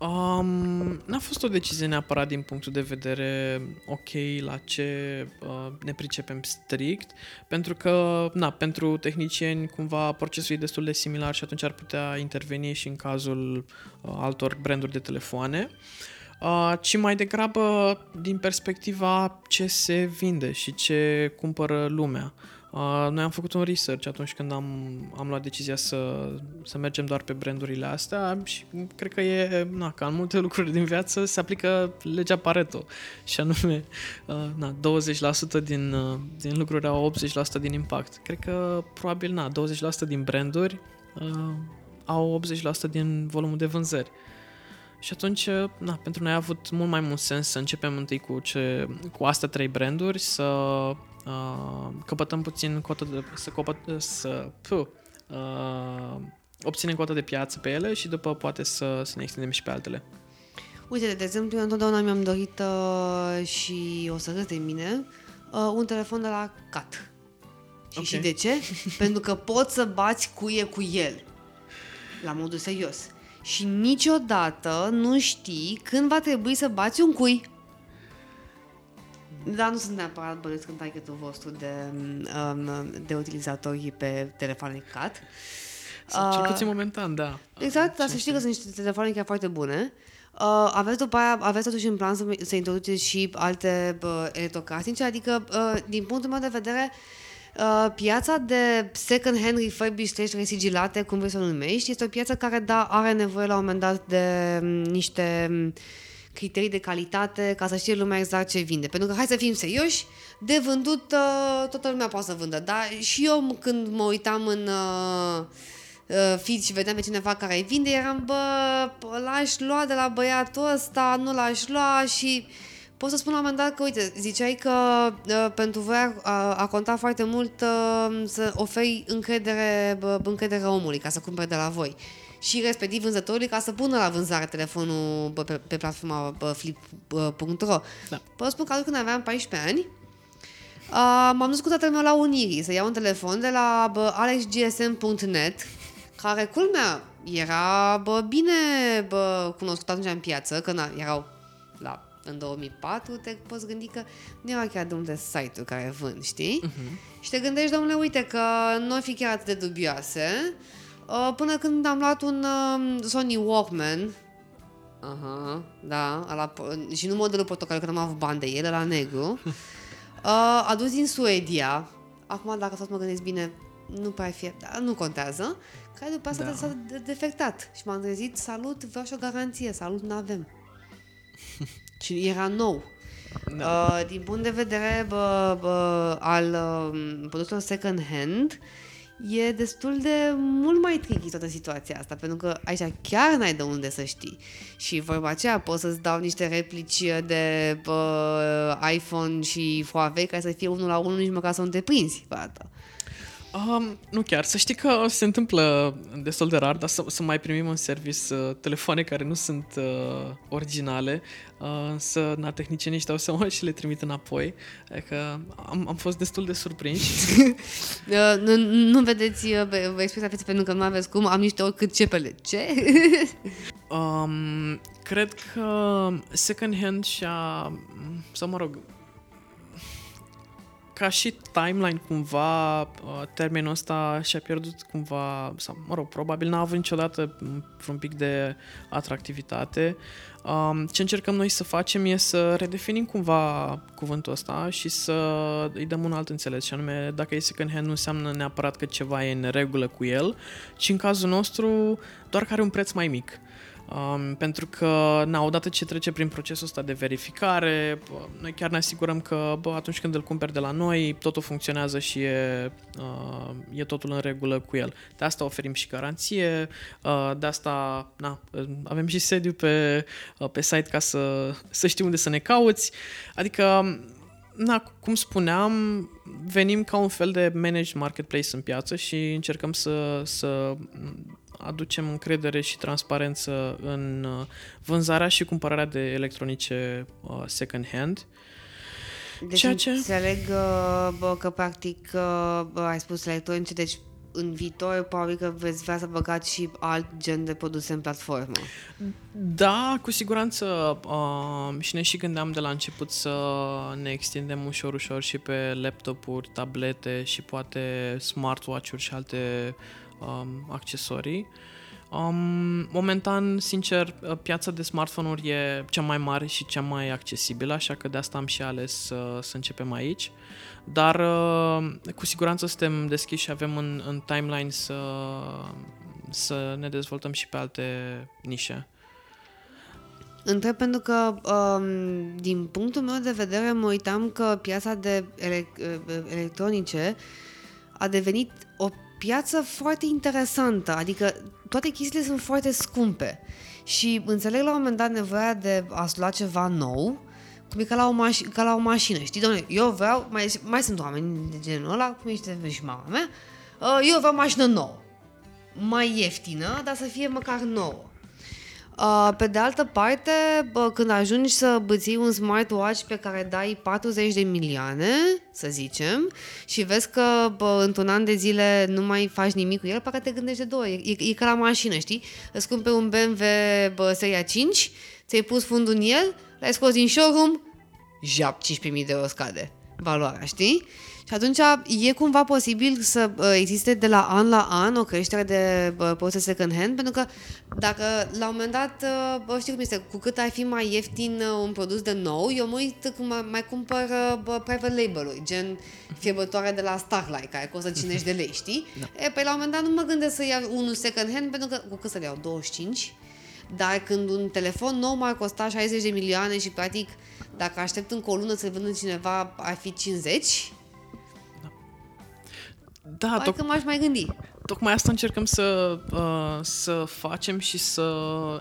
Um, n-a fost o decizie neapărat din punctul de vedere ok la ce uh, ne pricepem strict, pentru că, na, pentru tehnicieni cumva procesul e destul de similar și atunci ar putea interveni și în cazul uh, altor branduri de telefoane, uh, ci mai degrabă din perspectiva ce se vinde și ce cumpără lumea. Uh, noi am făcut un research atunci când am, am luat decizia să, să mergem doar pe brandurile astea și cred că e, na, ca în multe lucruri din viață, se aplică legea Pareto și anume uh, na, 20% din, uh, din lucruri au 80% din impact. Cred că probabil na, 20% din branduri uh, au 80% din volumul de vânzări. Și atunci, na, pentru noi a avut mult mai mult sens să începem întâi cu, ce, cu astea trei branduri, să uh, căpătăm puțin cotă de, să, copăt, să puh, uh, obținem cotă de piață pe ele și după poate să, să ne extindem și pe altele. Uite, de exemplu, eu întotdeauna mi-am dorit uh, și o să râs de mine uh, un telefon de la CAT. Și, okay. și de ce? [laughs] Pentru că poți să bați cuie cu el. La modul serios. Și niciodată nu știi când va trebui să bați un cui. Dar nu sunt neapărat bănuiesc în targetul vostru de, um, de utilizatori pe telefoane CAT. Sau cel puțin momentan, da. Exact, dar să știi că sunt niște telefoane chiar foarte bune. Uh, aveți după aia, aveți totuși în plan să, să introduceți și alte uh, electrocasnice, adică, uh, din punctul meu de vedere, uh, piața de second hand refurbished resigilate, cum vrei să o numești, este o piață care, da, are nevoie la un moment dat de um, niște um, criterii de calitate ca să știe lumea exact ce vinde. Pentru că, hai să fim serioși, de vândut uh, toată lumea poate să vândă, dar și eu când mă uitam în uh, uh, feed și vedeam pe cineva care îi vinde, eram, bă, l-aș lua de la băiatul ăsta, nu l-aș lua și pot să spun la un moment dat că, uite, ziceai că uh, pentru voi a, a, a contat foarte mult uh, să oferi încredere, bă, încredere omului ca să cumpere de la voi și respectiv vânzătorului ca să pună la vânzare telefonul bă, pe, pe platforma bă, flip.ro. Da. Pot spun că atunci când aveam 14 ani, uh, m-am dus cu tatăl meu la Unirii să iau un telefon de la bă, alexgsm.net care, culmea, era bă, bine bă, cunoscut atunci în piață, că na, erau la, în 2004, te poți gândi că nu era chiar de unde site-uri care vând, știi? Uh-huh. Și te gândești, domnule, uite că nu ar fi chiar atât de dubioase, uh, până când am luat un uh, Sony Walkman, Aha, da, ala, și nu modelul portocaliu, că n-am avut bani de el, la negru, [laughs] uh, adus din Suedia, acum dacă tot mă gândesc bine, nu prea fi, dar nu contează, care după asta Da. s-a de- defectat și m-am trezit, salut, vreau și o garanție, salut, nu avem. [laughs] și era nou. Da. Uh, din punct de vedere bă, bă, al uh, produselor second hand, e destul de mult mai tricky toată situația asta, pentru că aici chiar n-ai de unde să știi. Și vorba aceea, pot să-ți dau niște replici de bă, iPhone și Huawei care să fie unul la unul nici măcar să nu te prinzi pe asta. Um, nu chiar. Să știi că se întâmplă destul de rar, dar să, să mai primim în service uh, telefoane care nu sunt uh, originale, uh, să na, tehnicienii își dau seama și le trimit înapoi. Adică am, am fost destul de surprinși. [laughs] Uh, nu, nu vedeți uh, pe- expresia feței pentru că nu aveți cum, am niște oricât cepele. Ce? [laughs] Um, cred că second hand și-a, sau mă rog, ca și timeline cumva, uh, termenul ăsta și-a pierdut cumva, sau mă rog, probabil n-a avut niciodată m, vreun pic de atractivitate. Um, ce încercăm noi să facem e să redefinim cumva cuvântul ăsta și să îi dăm un alt înțeles și anume dacă e second hand nu înseamnă neapărat că ceva e în regulă cu el, ci în cazul nostru doar că are un preț mai mic. Um, pentru că, na, odată ce trece prin procesul ăsta de verificare, bă, noi chiar ne asigurăm că, bă, atunci când îl cumperi de la noi, totul funcționează și e, uh, e totul în regulă cu el. De asta oferim și garanție, uh, de asta, na, avem și sediu pe, uh, pe site ca să, să știi unde să ne cauți. Adică, na, cum spuneam, venim ca un fel de managed marketplace în piață și încercăm să, să aducem încredere și transparență în uh, vânzarea și cumpărarea de electronice uh, second hand. Deci Ceea ce- înțeleg uh, bă, că practic uh, bă, ai spus electronice, deci în viitor probabil că veți vrea să băgați și alt gen de produse în platformă. Da, cu siguranță uh, și ne și gândeam de la început să ne extindem ușor, ușor și pe laptopuri, tablete și poate smartwatch-uri și alte um, accesorii. Um, momentan, sincer, uh, piața de smartphone-uri e cea mai mare și cea mai accesibilă, așa că de asta am și ales să, să începem aici. Dar uh, cu siguranță suntem deschiși și avem în, în timeline să, să ne dezvoltăm și pe alte nișe. Întreb pentru că, um, din punctul meu de vedere, mă uitam că piața de ele- electronice a devenit o piață foarte interesantă, adică toate chestiile sunt foarte scumpe. Și înțeleg la un moment dat nevoia de a-ți lua ceva nou, cum e ca la o, maș- ca la o mașină, știi, doamne, eu vreau, mai, mai sunt oameni de genul ăla, cum ești și mama mea, uh, eu vreau mașină nouă, mai ieftină, dar să fie măcar nouă. Uh, pe de altă parte, bă, când ajungi să bății un smartwatch pe care dai 40 de milioane, să zicem, și vezi că bă, într-un an de zile nu mai faci nimic cu el, parcă te gândești de două ori. E, e, e ca la mașină, știi? Îți cumperi un BMW bă, seria 5, ți-ai pus fundul în el, l-ai scos din showroom, jap, 15.000 de euro scade valoarea, știi? Și atunci e cumva posibil să uh, existe de la an la an o creștere de uh, produse second hand, pentru că dacă la un moment dat, uh, bă, știi cum este, cu cât ar fi mai ieftin uh, un produs de nou, eu mă uit cum mai, mai cumpăr uh, bă, private label-uri, gen fierbătoare de la Starlight, care costă 50 de lei, știi? Da. E, pe la un moment dat nu mă gândesc să iau unul second hand, pentru că cu cât să le iau? 25? Dar când un telefon nou m-ar costa 60 de milioane și practic dacă aștept încă o lună să-l vândă cineva ar fi 50, Da, Hai toc- că m-aș mai gândi. tocmai asta încercăm să, uh, să facem și să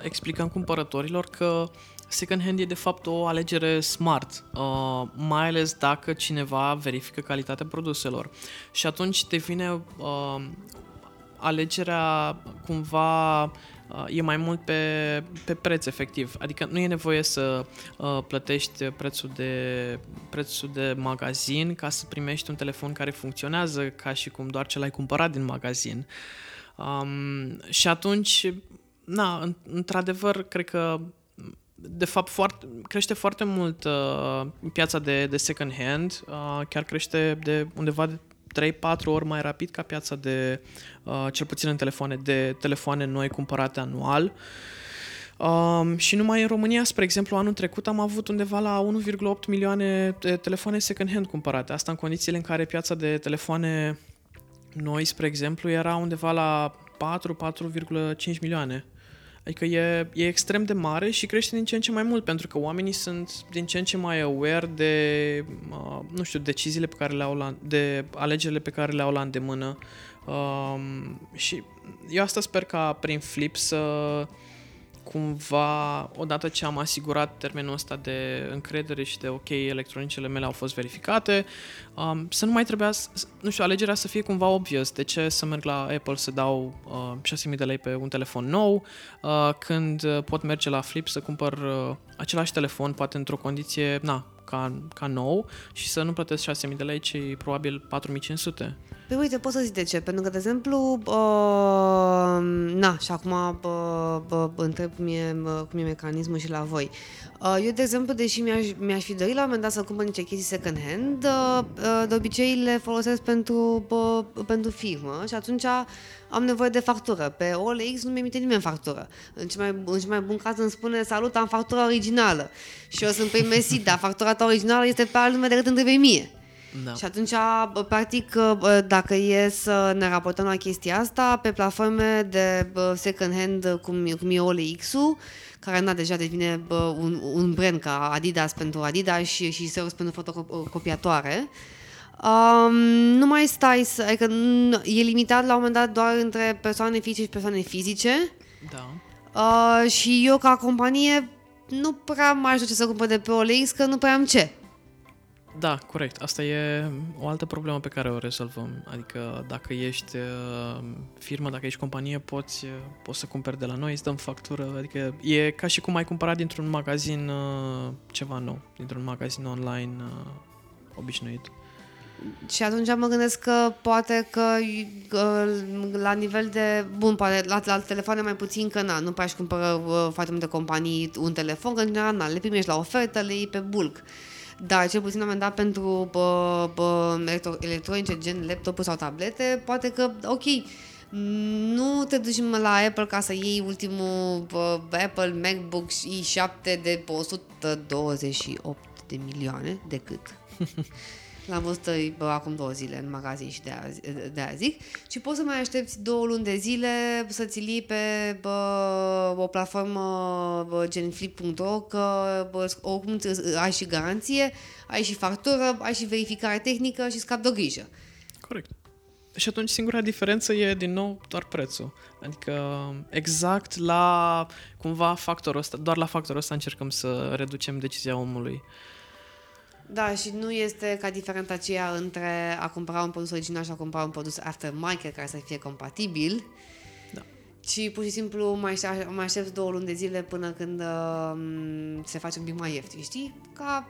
explicăm cumpărătorilor că second hand e de fapt o alegere smart, uh, mai ales dacă cineva verifică calitatea produselor. Și atunci devine uh, alegerea cumva uh, e mai mult pe, pe preț efectiv. Adică nu e nevoie să uh, plătești prețul de, prețul de magazin ca să primești un telefon care funcționează ca și cum doar ce l-ai cumpărat din magazin. Um, și atunci, na, într-adevăr, cred că de fapt, foarte, crește foarte mult uh, piața de, de second hand, uh, chiar crește de undeva de 3-4 ori mai rapid ca piața de, uh, cel puțin în telefoane, de telefoane noi cumpărate anual. Um, și numai în România, spre exemplu, anul trecut am avut undeva la 1,8 milioane de telefoane second-hand cumpărate. Asta în condițiile în care piața de telefoane noi, spre exemplu, era undeva la 4-4,5 milioane. Adică e, e extrem de mare și crește din ce în ce mai mult, pentru că oamenii sunt din ce în ce mai aware de, uh, nu știu, deciziile pe care le au la, de alegerile pe care le au la îndemână. Um, și eu asta sper ca prin Flip să cumva, odată ce am asigurat termenul ăsta de încredere și de ok, electronicele mele au fost verificate, um, să nu mai trebuia, nu știu, alegerea să fie cumva obvious. De ce să merg la Apple să dau uh, 6.000 de lei pe un telefon nou, uh, când pot merge la Flip să cumpăr uh, același telefon, poate într-o condiție, na, ca, ca nou și să nu plătesc 6.000 de lei, ci probabil 4.500. Păi uite, pot să zic de ce. Pentru că, de exemplu, uh, na, și acum uh, uh, întreb cum e, uh, cum e mecanismul și la voi. Uh, eu, de exemplu, deși mi-aș, mi-aș fi dorit la un moment dat să cumpăr niște chestii second hand, uh, uh, de obicei le folosesc pentru, uh, pentru firmă și atunci am nevoie de factură. Pe OLX nu mi emite nimeni factură. În cel, mai, în cel mai bun caz îmi spune salut, am factura originală. Și eu sunt pe Messi, dar factura ta originală este pe alt nume decât îmi trebuie mie. Da. Și atunci, practic, dacă e să ne raportăm la chestia asta, pe platforme de second hand, cum, cum e OLX-ul, care na, deja devine un, un brand ca Adidas pentru Adidas și, și Zeus pentru fotocopiatoare, Um, nu mai stai să... Adică e limitat la un moment dat doar între persoane fizice și persoane fizice. Da. Uh, și eu ca companie nu prea mai știu ce să cumpăr de pe OLX, că nu prea am ce. Da, corect. Asta e o altă problemă pe care o rezolvăm. Adică dacă ești uh, firmă, dacă ești companie, poți, uh, poți să cumperi de la noi, îți dăm factură. Adică e ca și cum ai cumpărat dintr-un magazin uh, ceva nou, dintr-un magazin online obișnuit. Și atunci mă gândesc că poate că, că la nivel de... Bun, poate la, la telefoane mai puțin că na, nu prea aș cumpăra foarte multe companii un telefon, că în general na, le primești la ofertă, le iei pe bulk. Dar cel puțin am dat pentru bă, bă, electronice, gen laptop sau tablete, poate că, ok, nu te duci la Apple ca să iei ultimul bă, Apple MacBook i7 de 128 de milioane, decât. [laughs] L-am văzut bă, acum două zile în magazin și de azi, de azi zic. Și poți să mai aștepți două luni de zile să ți lii pe bă, o platformă bă, gen flip.ro că bă, oricum ai și garanție, ai și factură, ai și verificare tehnică și scap de o grijă. Corect. Și atunci singura diferență e din nou doar prețul. Adică exact la cumva factorul ăsta, doar la factorul ăsta încercăm să reducem decizia omului. Da, și nu este ca diferența aceea între a cumpăra un produs original și a cumpăra un produs aftermarket care să fie compatibil, da. ci pur și simplu mai, mai aștept două luni de zile până când uh, se face un pic mai ieftin, știi? Ca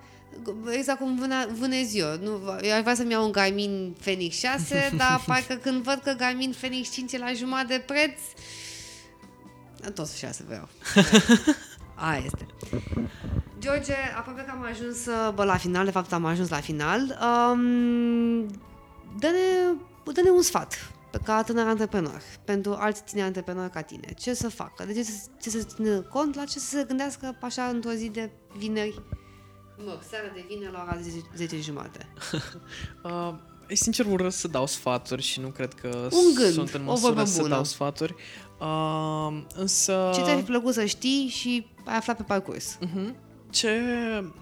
exact cum vâna, vânez eu. Nu, eu aș vrea să-mi iau un Garmin Fenix 6, [laughs] dar parcă când văd că Garmin Fenix 5 e la jumătate de preț, tot 6 vreau. [laughs] Aia este. George, aproape că am ajuns bă, la final, de fapt am ajuns la final. Um, dă-ne, dă-ne un sfat ca tânăr antreprenor, pentru alți tineri antreprenori ca tine. Ce să facă? De ce să, ce să țină cont? La ce să se gândească așa într-o zi de vineri? Mă, seara de vineri la ora 10, 10 jumate. [laughs] [laughs] uh, e sincer urăsc să dau sfaturi și nu cred că un gând, sunt în măsură să dau sfaturi. Uh, însă... Ce ți-ar fi plăcut să știi și ai aflat pe parcurs? Uh-huh. Ce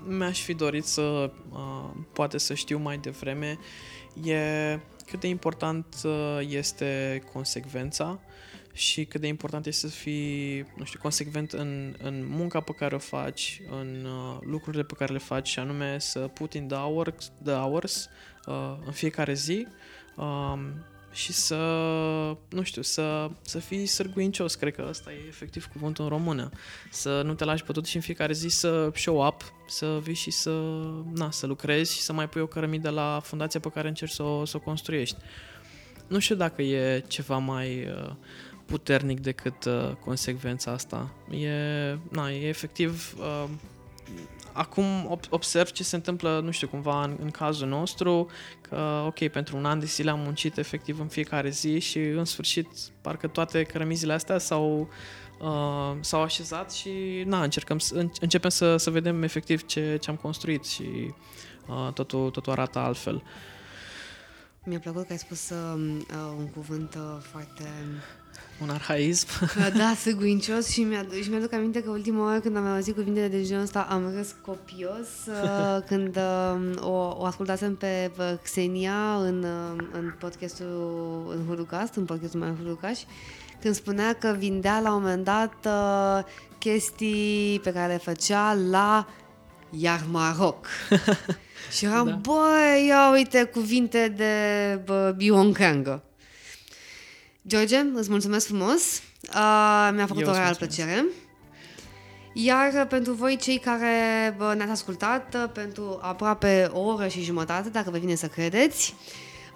mi-aș fi dorit să uh, poate să știu mai devreme e cât de important uh, este consecvența și cât de important este să fii, nu știu, consecvent în, în munca pe care o faci, în uh, lucrurile pe care le faci și anume să put in the hours, the hours uh, în fiecare zi um, și să, nu știu, să, să fii sârguincios, cred că ăsta e efectiv cuvântul în română. Să nu te lași pe tot și în fiecare zi să show up, să vii și să, na, să lucrezi și să mai pui o cărămidă la fundația pe care încerci să o, să o construiești. Nu știu dacă e ceva mai uh, puternic decât uh, consecvența asta. E, na, e efectiv... Uh, acum observ ce se întâmplă, nu știu, cumva în, în cazul nostru, că, ok, pentru un an de zile am muncit efectiv în fiecare zi și în sfârșit parcă toate cărămizile astea s-au, uh, s-au așezat și, na, încercăm, începem să, să vedem efectiv ce, ce am construit și uh, totul, totul arată altfel. Mi-a plăcut că ai spus uh, un cuvânt uh, foarte un arhaism. Da, săguincios și, mi și mi-aduc aminte că ultima oară când am auzit cuvintele de genul ăsta am râs copios uh, [laughs] când uh, o, o ascultasem pe Xenia în, uh, în podcastul în Hulucast, în podcastul mai Hulucaș, când spunea că vindea la un moment dat uh, chestii pe care le făcea la iar Maroc. [laughs] și eram, da. băi, ia uite cuvinte de bă, Bioncangă. George, îți mulțumesc frumos. Uh, mi-a făcut Eu o real plăcere. Iar pentru voi, cei care bă, ne-ați ascultat uh, pentru aproape o oră și jumătate, dacă vă vine să credeți,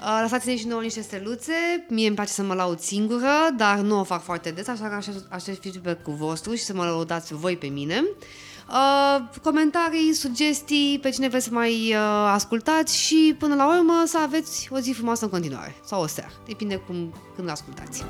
uh, lăsați-ne și nouă niște steluțe. Mie îmi place să mă laud singură, dar nu o fac foarte des, așa că aștept feedback-ul vostru și să mă laudați voi pe mine. Uh, comentarii, sugestii, pe cine vreți să mai uh, ascultați și până la urmă să aveți o zi frumoasă în continuare sau o seară, depinde cum când ascultați.